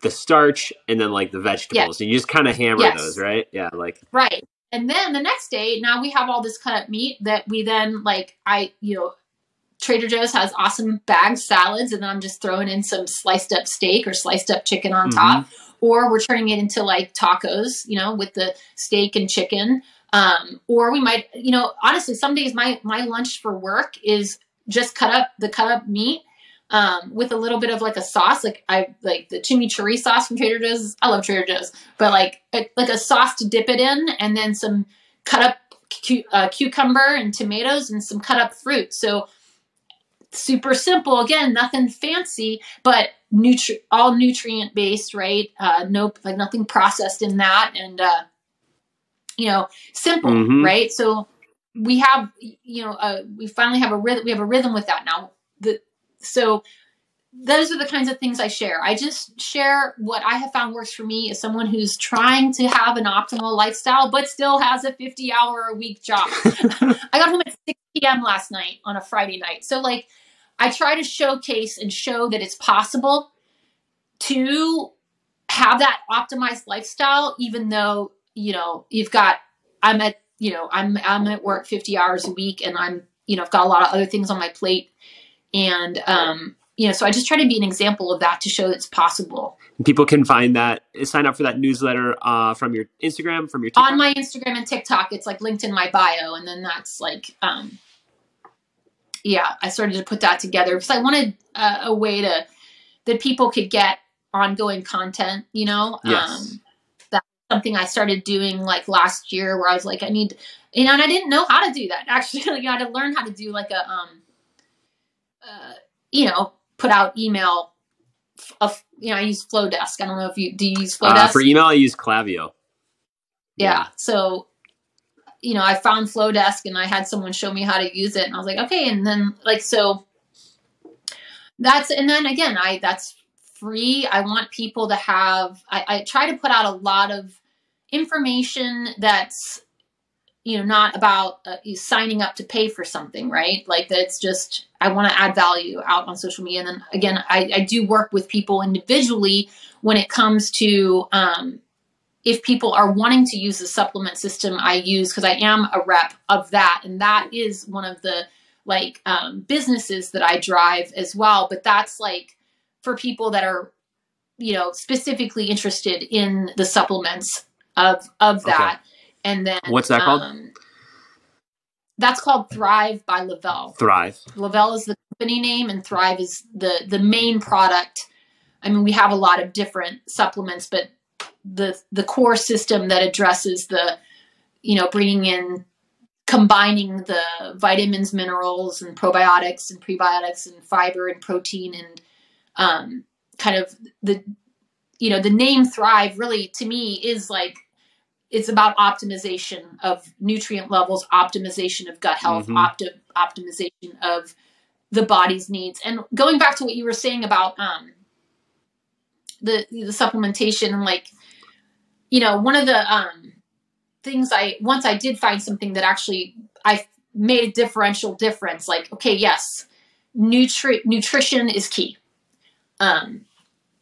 the starch, and then like the vegetables, yeah. and you just kind of hammer yes. those, right? Yeah, like right. And then the next day, now we have all this cut up meat that we then like I you know Trader Joe's has awesome bagged salads, and then I'm just throwing in some sliced up steak or sliced up chicken on mm-hmm. top. Or we're turning it into like tacos, you know, with the steak and chicken. Um, or we might, you know, honestly, some days my my lunch for work is just cut up the cut up meat um, with a little bit of like a sauce, like I like the chimichurri sauce from Trader Joe's. I love Trader Joe's, but like a, like a sauce to dip it in, and then some cut up cu- uh, cucumber and tomatoes and some cut up fruit. So super simple. Again, nothing fancy, but nutri- all nutrient based, right? Uh, nope, like nothing processed in that, and uh, you know, simple, mm-hmm. right? So we have, you know, uh, we finally have a rhythm. We have a rhythm with that now. The so those are the kinds of things I share. I just share what I have found works for me as someone who's trying to have an optimal lifestyle, but still has a 50 hour a week job. I got home at 6 p.m. last night on a Friday night. So, like, I try to showcase and show that it's possible to have that optimized lifestyle, even though you know, you've got, I'm at, you know, I'm, I'm at work 50 hours a week and I'm, you know, I've got a lot of other things on my plate. And, um, you know, so I just try to be an example of that to show it's possible. People can find that, sign up for that newsletter uh, from your Instagram, from your TikTok. On my Instagram and TikTok, it's like linked in my bio. And then that's like, um, yeah, I started to put that together because I wanted uh, a way to, that people could get ongoing content, you know? Yes. Um, something I started doing like last year where I was like, I need, you know, and I didn't know how to do that actually. like, I had to learn how to do like a, um, uh, you know, put out email. Of, you know, I use Flodesk. I don't know if you do you use Flodesk uh, for email. I use Klaviyo. Yeah. yeah. So, you know, I found Flodesk and I had someone show me how to use it, and I was like, okay. And then like so, that's and then again, I that's free. I want people to have. I, I try to put out a lot of information that's you know not about uh, signing up to pay for something right like that it's just i want to add value out on social media and then again I, I do work with people individually when it comes to um, if people are wanting to use the supplement system i use because i am a rep of that and that is one of the like um, businesses that i drive as well but that's like for people that are you know specifically interested in the supplements of of that. Okay. And then what's that called? Um, that's called Thrive by Le-Vel. Thrive. Le-Vel is the company name, and Thrive is the the main product. I mean, we have a lot of different supplements, but the the core system that addresses the, you know, bringing in, combining the vitamins, minerals, and probiotics and prebiotics and fiber and protein and um, kind of the, you know, the name Thrive really to me is like it's about optimization of nutrient levels, optimization of gut health, Mhm. opti- optimization of the body's needs. And going back to what you were saying about um, the the supplementation and like, you know, one of the um, things I once I did find something that actually I made a differential difference. Like, okay, yes, nutri- nutrition is key. Um,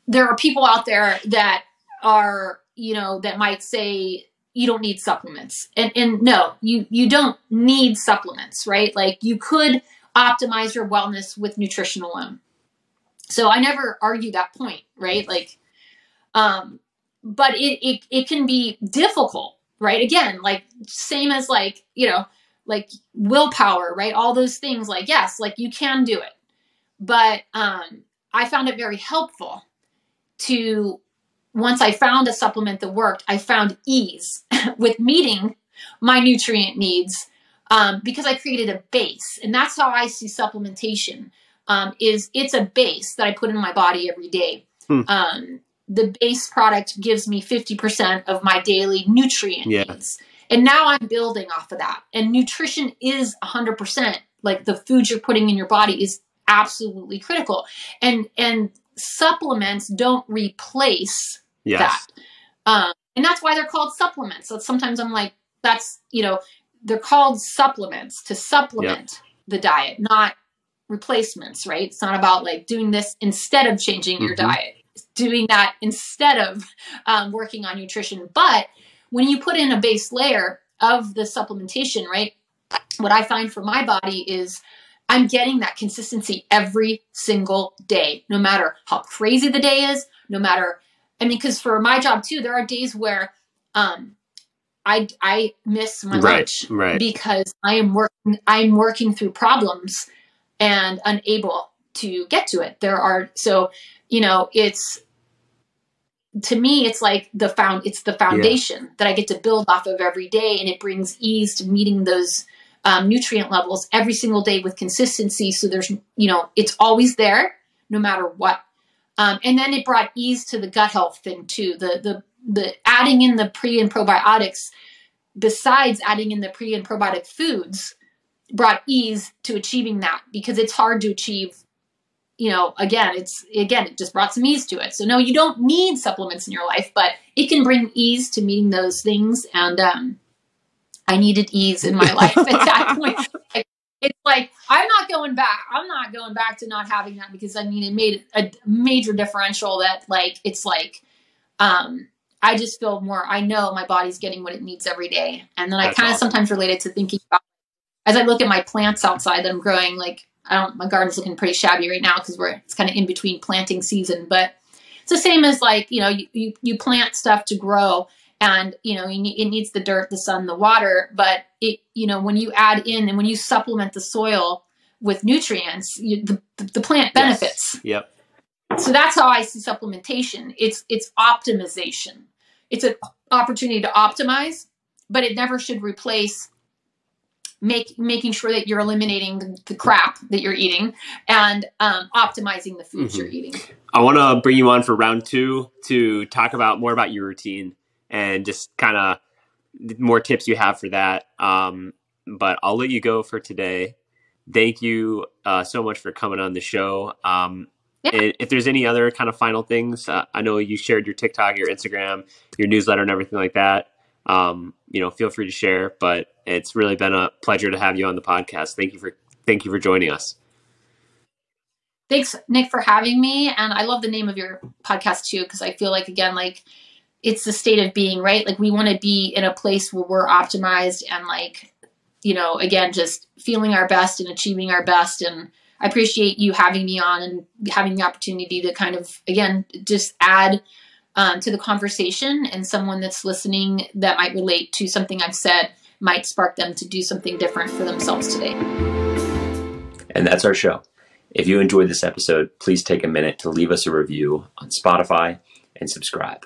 there are people out there that are, you know, that might say you don't need supplements, and and no, you you don't need supplements, right? Like you could optimize your wellness with nutrition alone. So I never argue that point, right? Like, um, but it, it it can be difficult, right? Again, like same as like you know, like willpower, right? All those things, like yes, like you can do it, but um, I found it very helpful to once I found a supplement that worked, I found ease with meeting my nutrient needs um, because I created a base, and that's how I see supplementation. Um, is it's a base that I put in my body every day. Hmm. Um, the base product gives me 50% of my daily nutrient Yeah. needs. And now I'm building off of that. And nutrition is 100%. Like the food you're putting in your body is absolutely critical. And and supplements don't replace Yes. that. Um, and that's why they're called supplements. So sometimes I'm like, that's, you know, they're called supplements to supplement the diet, not replacements, right? It's not about like doing this instead of changing your Mhm. diet, It's doing that instead of um, working on nutrition. But when you put in a base layer of the supplementation, right? What I find for my body is I'm getting that consistency every single day, no matter how crazy the day is, no matter, I mean, because for my job too, there are days where um, I I miss my Right. lunch Right. because I am working I'm working through problems and unable to get to it. There are so you know it's to me it's like the found it's the foundation that I get to build off of every day and it brings ease to meeting those um, nutrient levels every single day with consistency. So there's you know it's always there no matter what. Um, and then it brought ease to the gut health thing too. The the the adding in the pre and probiotics besides adding in the pre and probiotic foods brought ease to achieving that because it's hard to achieve you know again it's again it just brought some ease to it so no you don't need supplements in your life but it can bring ease to meeting those things and um i needed ease in my life at that point Like, it's like i'm not going back i'm not going back to not having that because i mean it made a major differential that like it's like um I just feel more, I know my body's getting what it needs every day. And then I kind of awesome. sometimes relate it to thinking about, as I look at my plants outside that I'm growing, like, I don't, my garden's looking pretty shabby right now because we're, it's kind of in between planting season. But it's the same as like, you know, you, you, you plant stuff to grow and, you know, you need, it needs the dirt, the sun, the water. But it, you know, when you add in and when you supplement the soil with nutrients, you, the, the plant Yes. benefits Yep. so that's how I see supplementation. It's it's optimization. It's an opportunity to optimize, but it never should replace make making sure that you're eliminating the, crap that you're eating and um, optimizing the foods Mhm. you're eating. I want to bring you on for round two to talk about more about your routine and just kind of more tips you have for that. Um, but I'll let you go for today. Thank you uh, so much for coming on the show. Um, Yeah. If there's any other kind of final things, uh, I know you shared your TikTok, your Instagram, your newsletter, and everything like that. Um, you know, feel free to share. But it's really been a pleasure to have you on the podcast. Thank you for thank you for joining us. Thanks, Nick, for having me. And I love the name of your podcast too, because I feel like again, like it's the state of being, right? Like we want to be in a place where we're optimized and like, you know, again, just feeling our best and achieving our best. And I appreciate you having me on and having the opportunity to kind of again just add um, to the conversation and someone that's listening that might relate to something I've said might spark them to do something different for themselves today. And that's our show. If you enjoyed this episode, please take a minute to leave us a review on Spotify and subscribe.